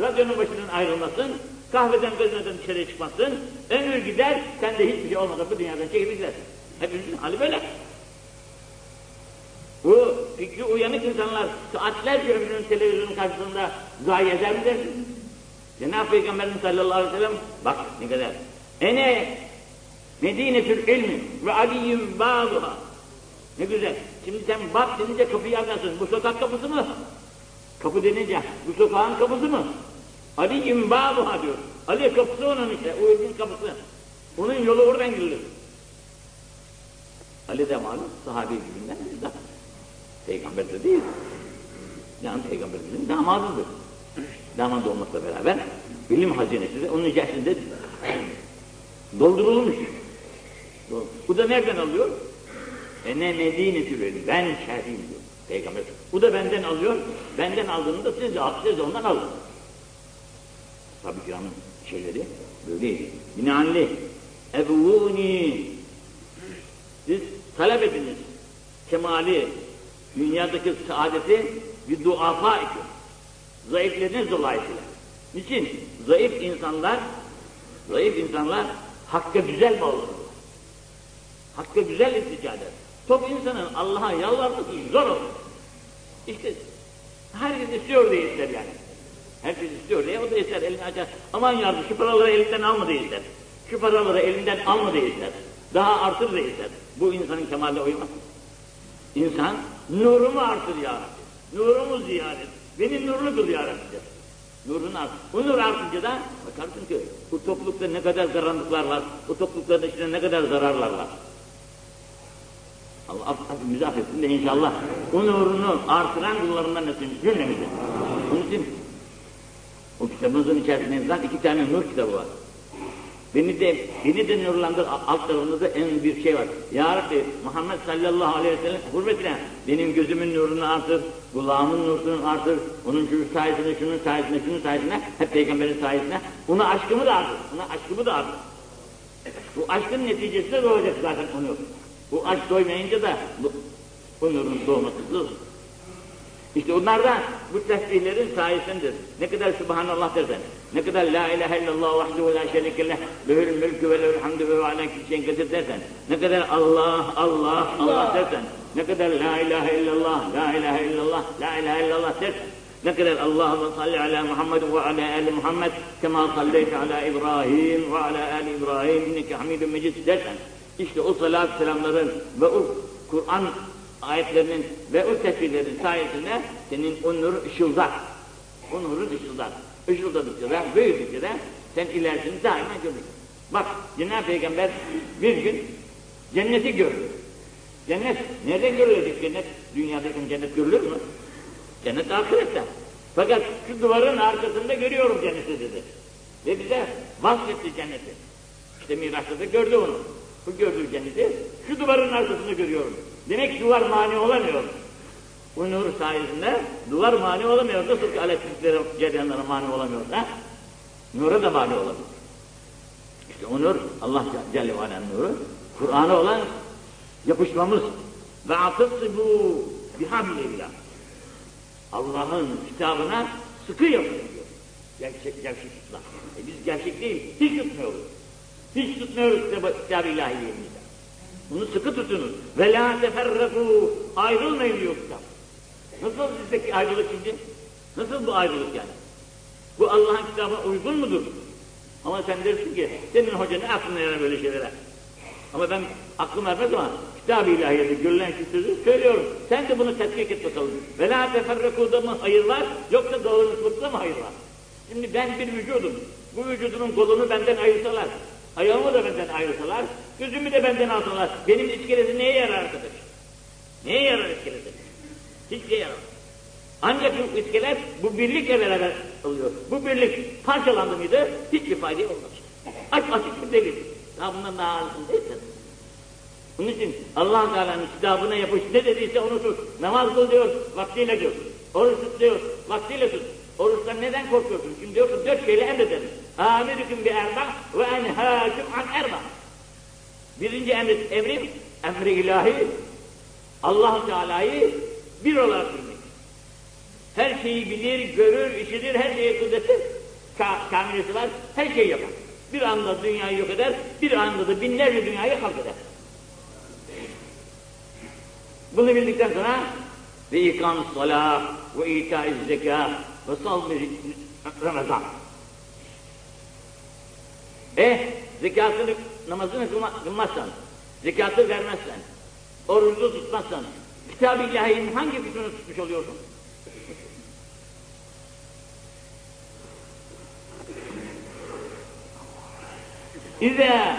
Radyonun başından ayrılmasın. Kahveden gazeteden dışarıya çıkmasın. Ömür gider. Sen de hiçbir şey olmadan bu dünyadan gidersin. Hepimizin hali böyle. Bu fikri uyanık insanlar saatlerce ömrünün televizyonun karşısında zayi eder mi dersin? Cenab-ı Peygamberimiz sallallahu aleyhi ve sellem bak ne kadar. Ene Medinetül ilmi ve aliyyüm bâzuha. Ne güzel. Şimdi sen bak denince kapıyı anlarsın. Bu sokak kapısı mı? Kapı denince bu sokağın kapısı mı? Aliyyüm bâzuha diyor. Ali kapısı onun işte. O evin kapısı. Onun yolu oradan girilir. Ali de malum sahabe gibinden bizden. Peygamber de değil. Yani peygamberimizin damadıdır. Damat olmakla beraber ilim hazinesi de onun içerisinde doldurulmuş. Bu da nereden alıyor? E ne Medine türeli, ben şerhiyim diyor Peygamber. Bu da benden alıyor, benden aldığını da siz de, siz de ondan alın. Tabi kiramın şeyleri böyleydi. Binaenli, ebuvuni, siz talep ediniz kemali, dünyadaki saadeti bir duafa için. Zayıfleriniz dolayısıyla. Niçin? Zayıf insanlar, zayıf insanlar hakka güzel bağlanır. Hakka güzel iltica. Top insanın Allah'a yalvarması zor olur. İşte herkes istiyor diye ister yani. Herkes istiyor diye o da ister elini açar. Aman yardım şu paraları elinden alma diye ister. Şu paraları elinden alma diye ister. Daha artır diye ister. Bu insanın kemaline uymaz. İnsan nurumu artır ya Rabbi. Nurumu ziyaret. Beni nurlu kıl ya Rabbi. Nurun art. Bu nur artınca da bakarsın ki bu toplulukta ne kadar karanlıklar var. Bu toplulukların içinde ne kadar zararlar var. Allah affetsin, affetsin de inşallah o artıran kullarından nasıl cümlemizi. Onun için o kitabımızın içerisinde zaten iki tane nur kitabı var. Beni de, beni de nurlandır. Alt tarafında da en büyük şey var. Ya Rabbi Muhammed sallallahu aleyhi ve sellem hürmetine benim gözümün nurunu artır, kulağımın nurunu artır, onun şu sayesinde, şunun sayesinde, şunun sayesinde, hep peygamberin sayesinde. Ona aşkımı da artır, ona aşkımı da artır. Bu aşkın neticesi de doğacak zaten onu. Bu aşk doymayınca da bu, bu nurun doğması zor. İşte onlar da bu tesbihlerin sayesindedir. Ne kadar Subhanallah dersen, ne kadar La ilahe illallah vahdehu ve la şerike leh, lehül mülkü ve lehül hamdü ve ala şeyin kadir dersen, ne kadar Allah, Allah, Allah dersen, ne kadar La ilahe illallah, La ilahe illallah, La ilahe illallah dersen, ne kadar Allahümme salli ala Muhammed ve ala ali Muhammed kema salleyte ala İbrahim ve ala ali İbrahim inneke hamidun mecid dersen, işte o salat selamların ve o Kur'an ayetlerinin ve o tesbihlerin sayesinde senin o nur ışıldar. O nurun ışıldar. Işıldadıkça da, büyüdükçe de sen ilerisini daima görürsün. Bak Cenab-ı Peygamber bir gün cenneti gördü. Cennet, nereden görülecek cennet? Dünyadaki cennet görülür mü? Cennet ahirette. Fakat şu duvarın arkasında görüyorum cenneti dedi. Ve bize vasfetti cenneti. İşte Miraç'ta da gördü onu. Bu gördüğü cenneti şu duvarın arkasında görüyorum. Demek duvar mani olamıyor. Bu nur sayesinde duvar mani olamıyor. Nasıl ki elektriklere, cereyanlara mani olamıyor da nura da mani olamıyor. İşte o nur Allah Celle ve Alem nuru Kur'an'a olan yapışmamız ve atıssibu bihamdillah. Allah'ın kitabına sıkı yapın. Gerçek, gerçek tutma. E biz gerçek değil, hiç tutmuyoruz. Hiç tutmuyoruz kitab-ı ilahiyemizde. Bunu sıkı tutunuz. Ve la teferraku ayrılmayın diyor kitap. Nasıl sizdeki ayrılık şimdi? Nasıl bu ayrılık yani? Bu Allah'ın kitabına uygun mudur? Ama sen dersin ki senin hoca ne aklına yarar böyle şeylere? Ama ben aklım ermez ama kitab-ı ilahiyede görülen şu sözü söylüyorum. Sen de bunu tetkik et bakalım. Ve la teferraku'da mı hayır var yoksa dağılmışlıkta mı hayır var? Şimdi ben bir vücudum. Bu vücudumun kolunu benden ayırsalar, ayağımı da benden ayırsalar, gözümü de benden alsalar, benim iskeleti neye yarar arkadaş? Neye yarar iskeleti? Hiçbir yarar. Ancak bu iskelet bu birlikle beraber oluyor. Bu birlik parçalandı mıydı hiçbir fayda olmaz. Aç açık bir delil. Daha bundan daha ağırsın değilsin. Onun için allah Teala'nın kitabına yapış ne dediyse onu tut. Namaz kıl diyor, vaktiyle diyor. Oruç tut diyor, vaktiyle tut. Oruçtan neden korkuyorsun? Şimdi diyorsun dört şeyle emrederim. Amirüküm bi erba ve enhâküm an erba. Birinci emri, emrim, emri ilahi, allah Teala'yı bir olarak bilmek. Her şeyi bilir, görür, işitir, her şeye kudreti, ka kamilesi var, her şeyi yapar. Bir anda dünyayı yok eder, bir anda da binlerce dünyayı halk eder. Bunu bildikten sonra ve ikam salah ve itaiz zeka ve salmi ramazan. Eh zekatını namazını kılmazsan, zekatı vermezsen, orucu tutmazsan, kitab-ı ilahinin hangi kısmını tutmuş oluyorsun? İzâ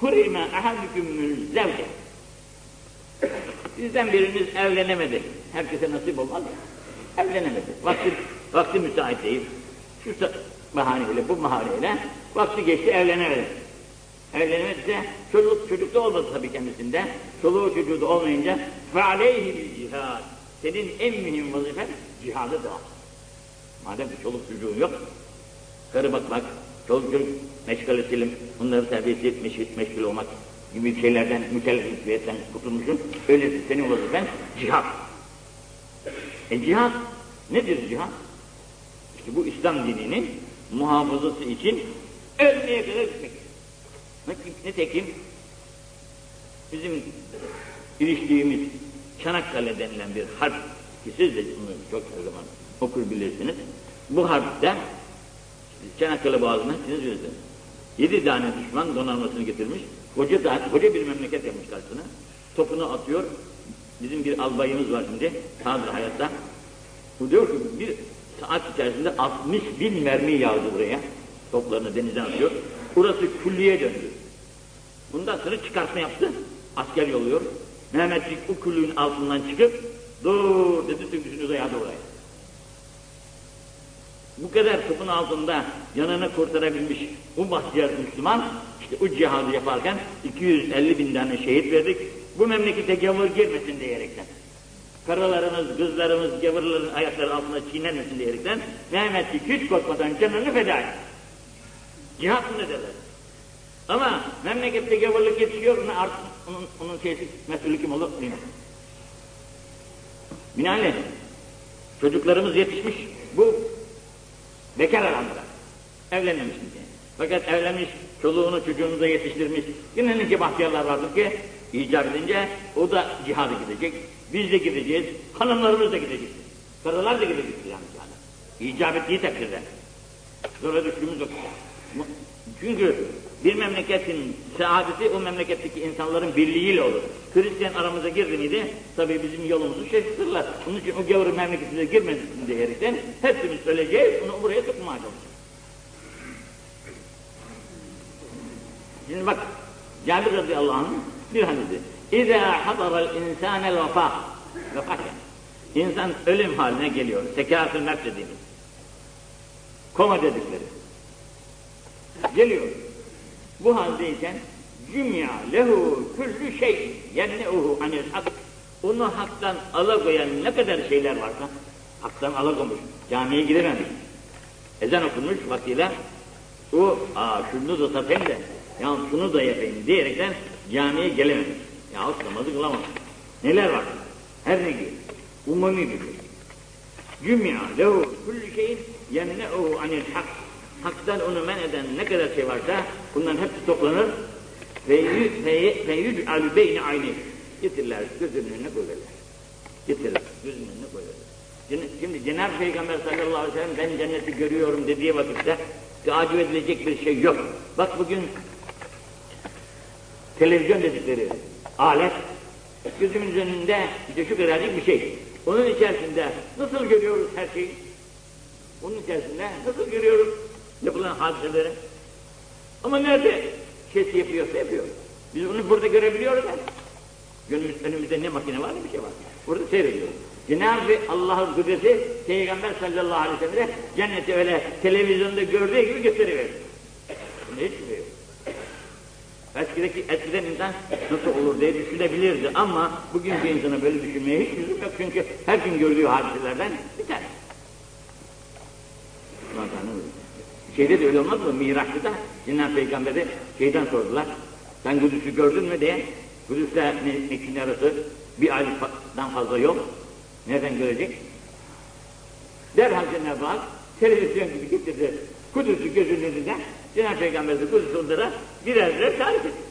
hurime ahadükümül zevce Sizden biriniz evlenemedi. Herkese nasip olmaz ya. Evlenemedi. Vakti, vakti müsait değil. Şu bahaneyle, bu bahaneyle vakti geçti evlenemedi. Evlenemediyse çocuk, çocuk da olmadı tabii kendisinde. Çoluğu çocuğu da olmayınca فَعَلَيْهِ cihad. Senin en mühim vazifen cihadı da. Madem ki çoluk çocuğun yok, karı bakmak, çoluk çocuk meşgalesiyle bunları terbiyesi etmiş, meşgul olmak gibi şeylerden, mükellefiyetten kurtulmuşsun. Öyleyse senin vazifen cihat. E cihat nedir cihat? İşte bu İslam dininin muhafazası için ölmeye kadar gitmek. Nitekim bizim iliştiğimiz Çanakkale denilen bir harp ki siz de bunu çok her zaman okur bilirsiniz. Bu harpte Çanakkale Boğazı'na siz bilirsiniz. Yedi tane düşman donanmasını getirmiş. Koca, da, koca bir memleket yapmış karşısına. Topunu atıyor. Bizim bir albayımız var şimdi. Sağdır hayatta. Bu diyor ki bir saat içerisinde 60 bin mermi yağdı buraya. Toplarını denize atıyor. Burası külliye döndü. Bundan sonra çıkartma yaptı. Asker yolluyor. Mehmetçik o küllüğün altından çıkıp dur dedi tüm dayadı oraya. Bu kadar topun altında yanını kurtarabilmiş bu bahtiyar Müslüman işte o cihadı yaparken 250 bin tane şehit verdik. Bu memlekete gavur girmesin diyerekten. Karılarımız, kızlarımız, gavurların ayakları altında çiğnenmesin diyerekten Mehmetçik hiç korkmadan canını feda etti. Cihat mı derler? Ama memlekette gavurluk yetişiyor, ona artık onun, onun şeysi, mesulü kim olur bilmem. Binaenaleyh, çocuklarımız yetişmiş, bu bekar adamlar, evlenmemiş diye. Fakat evlenmiş, çoluğunu çocuğunu da yetiştirmiş. Yine nice bahtiyarlar vardır ki, icap edince o da cihada gidecek, biz de gideceğiz, hanımlarımız da gidecek. Karılar da gidecek yani. İcap ettiği takdirde. Sonra düştüğümüz yok. Çünkü bir memleketin saadeti o memleketteki insanların birliğiyle olur. Hristiyan aramıza girdi miydi, tabii bizim yolumuzu şaşırtırlar. Onun için o gavurun memleketine girmesin diyerekten hepimiz söyleyeceğiz, onu buraya sokmaya çalışacağız. Şimdi bak, Cabir radıyallahu anh'ın bir hadisi. İzâ hadaral insânel vefâ. Vefat yani. İnsan ölüm haline geliyor. Sekâtül nefs dediğimiz. Koma dedikleri. Geliyor. Bu haldeyken cümya lehu küllü şey yenne'uhu anil hak. Onu haktan alakoyan ne kadar şeyler varsa haktan alakomuş. Camiye girememiş. Ezan okunmuş vaktiyle o aa şunu da satayım da ya şunu da yapayım diyerekten camiye gelememiş. Ya namazı kılamamış. Neler var? Her ne gibi. Umumi bir şey. Cümya lehu küllü şeyin yenne'uhu anil hak haktan onu men eden ne kadar şey varsa bunların hepsi toplanır ve yüc'alü beyni aynı getirirler gözünün önüne koyarlar. Getirirler gözünün önüne koyarlar. Şimdi Cenab-ı Peygamber sallallahu aleyhi ve sellem ben cenneti görüyorum dediği vakitte acip edilecek bir şey yok. Bak bugün televizyon dedikleri alet gözümüzün önünde işte şu bir şey. Onun içerisinde nasıl görüyoruz her şeyi? Onun içerisinde nasıl görüyoruz yapılan hadiseleri? Ama nerede kes yapıyorsa yapıyor. Biz bunu burada görebiliyoruz. Gönlümüz, önümüzde ne makine var ne bir şey var. Burada seyrediyoruz. Cenab-ı Allah'ın kudreti Peygamber sallallahu aleyhi ve sellem'e cenneti öyle televizyonda gördüğü gibi gösteriverir. Bunda hiç eskideki, eskiden insan nasıl olur diye düşünebilirdi ama bugünkü insana böyle düşünmeye hiç lüzum yok çünkü her gün gördüğü hadiselerden bir tane. Şeyde de öyle olmaz mı? Miraç'ta da Cenab-ı Peygamber'e şeyden sordular. Sen Kudüs'ü gördün mü diye. Kudüs'le Mekke'nin arası bir aydan fazla yol. Nereden görecek? Derhal Cenab-ı Hak televizyon gibi getirdi. Kudüs'ü gözünün önünde Cenab-ı Peygamber de Kudüs onlara birer birer tarif etti.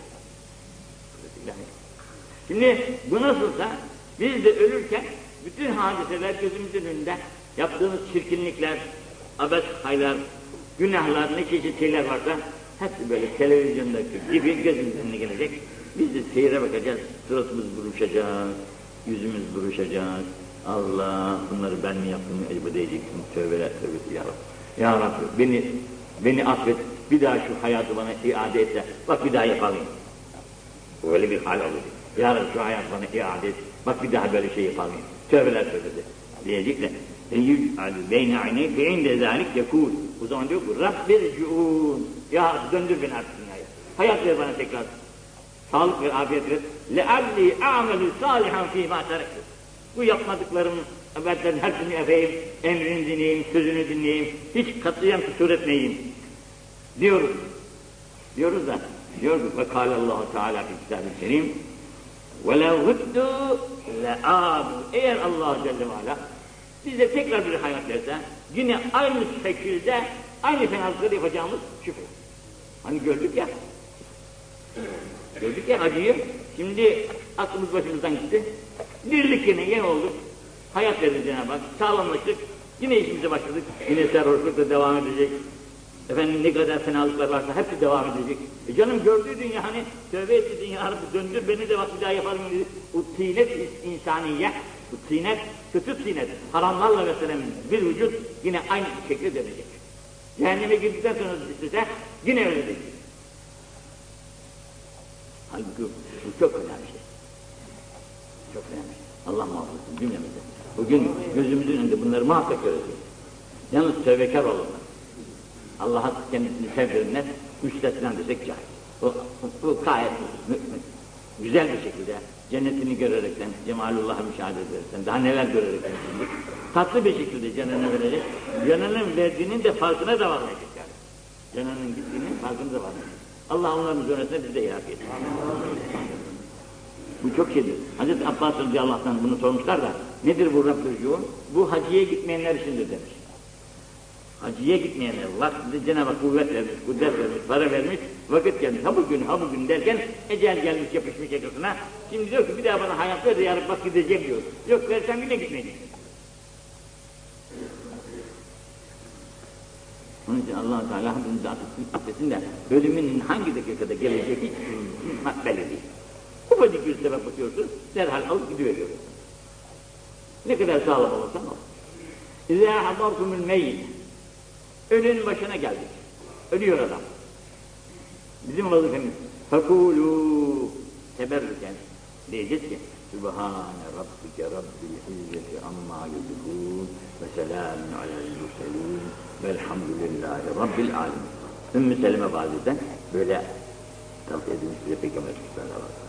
Şimdi bu nasılsa biz de ölürken bütün hadiseler gözümüzün önünde yaptığımız çirkinlikler, abes haylar, günahlar, ne çeşit şeyler varsa hepsi böyle televizyondaki gibi gözümüzün önüne gelecek. Biz de seyre bakacağız, suratımız buruşacak, yüzümüz buruşacak. Allah bunları ben mi yaptım acaba diyeceksin. Tövbeler tövbesi ya Rabbi. Ya Rabbi beni, beni affet bir daha şu hayatı bana iade et de bak bir daha yapamayayım. Böyle bir hal olacak. Yarın şu hayat bana iade et. Bak bir daha böyle şey yapamayayım. Tövbeler söyledi. Diyecek de yec'al beyne aynayke inde zalik yekûl. O zaman diyor ki Rabbirci'ûn. Ya döndür beni artık dünyaya. Hayat ver bana tekrar. Sağlık ve afiyet ver. Lealli a'melü salihan fîmâ terektir. Bu yapmadıklarım evvelden hepsini efeyim, emrini dinleyeyim, sözünü dinleyeyim, hiç katlayan kusur etmeyeyim diyoruz diyoruz da diyor ki ve kâlallahu teâlâ fi kitab-ı kerim وَلَوْ هُدُّ لَآبُ Eğer Allah Celle ve Ala bize tekrar bir hayat verse, yine aynı şekilde aynı fenalıkları yapacağımız şüphe. Hani gördük ya, gördük ya acıyı, şimdi aklımız başımızdan gitti, dirlik yine yine oldu, hayat verdi Cenab-ı Hak, sağlamlaştık, yine işimize başladık, yine sarhoşluk da devam edecek, efendim ne kadar fenalıklar varsa hepsi devam edecek. E canım gördüğü dünya hani tövbe etti dünya Rabbi döndür beni de bak bir daha yaparım dedi. O tinet insaniye, bu tinet, kötü tinet, haramlarla beslenen bir vücut yine aynı şekilde dönecek. Cehenneme girdikten sonra istese yine öyle değil. Halbuki bu çok önemli şey. Çok önemli. Allah muhafaza etsin cümlemize. Bugün gözümüzün önünde bunları muhakkak göreceğiz. Yalnız tövbekar olun. Allah'a kendisini sevdirenler müstesna desek cahil. Bu, bu gayet. Güzel bir şekilde cennetini görerekten, cemalullah'ı müşahede ederekten, daha neler görerekten tatlı bir şekilde canını verecek, canının verdiğinin de farkına da varmayacak yani. Canının gittiğinin farkına da varmayacak. Allah onların üzerine biz de ihrak etsin. Bu çok şeydir. Hazreti Abbas Allah'tan bunu sormuşlar da, nedir bu Rabbül Bu hacıya gitmeyenler içindir demiş. Hacıya gitmeyenler vaktinde Cenab-ı Hak kuvvet vermiş, kudret vermiş, para vermiş, vakit gelmiş, ha bugün, ha bugün derken ecel gelmiş yapışmış yakasına. Şimdi diyor ki bir daha bana hayat ver de yarın bak gideceğim diyor. Yok versem yine gitmeyecek. Onun için allah Teala hepimizi affetsin, affetsin de ölümün hangi dakikada gelecek hiç belli değil. Ufacık bir sebep bakıyorsun, derhal alıp gidiveriyorsun. Ne kadar sağlam olursan ol. İzâ hadartumul meyyit Ölünün başına geldik. Ölüyor adam. Bizim vazifemiz فَكُولُوا teberrüken diyeceğiz ki Sübhane Rabbike Rabbil İzzeti amma yudhûn ve selamun alel murselûn velhamdülillahi Rabbil alemin. Ümmü Seleme validen böyle tavsiye edilmiş bize Peygamber Aleyhisselam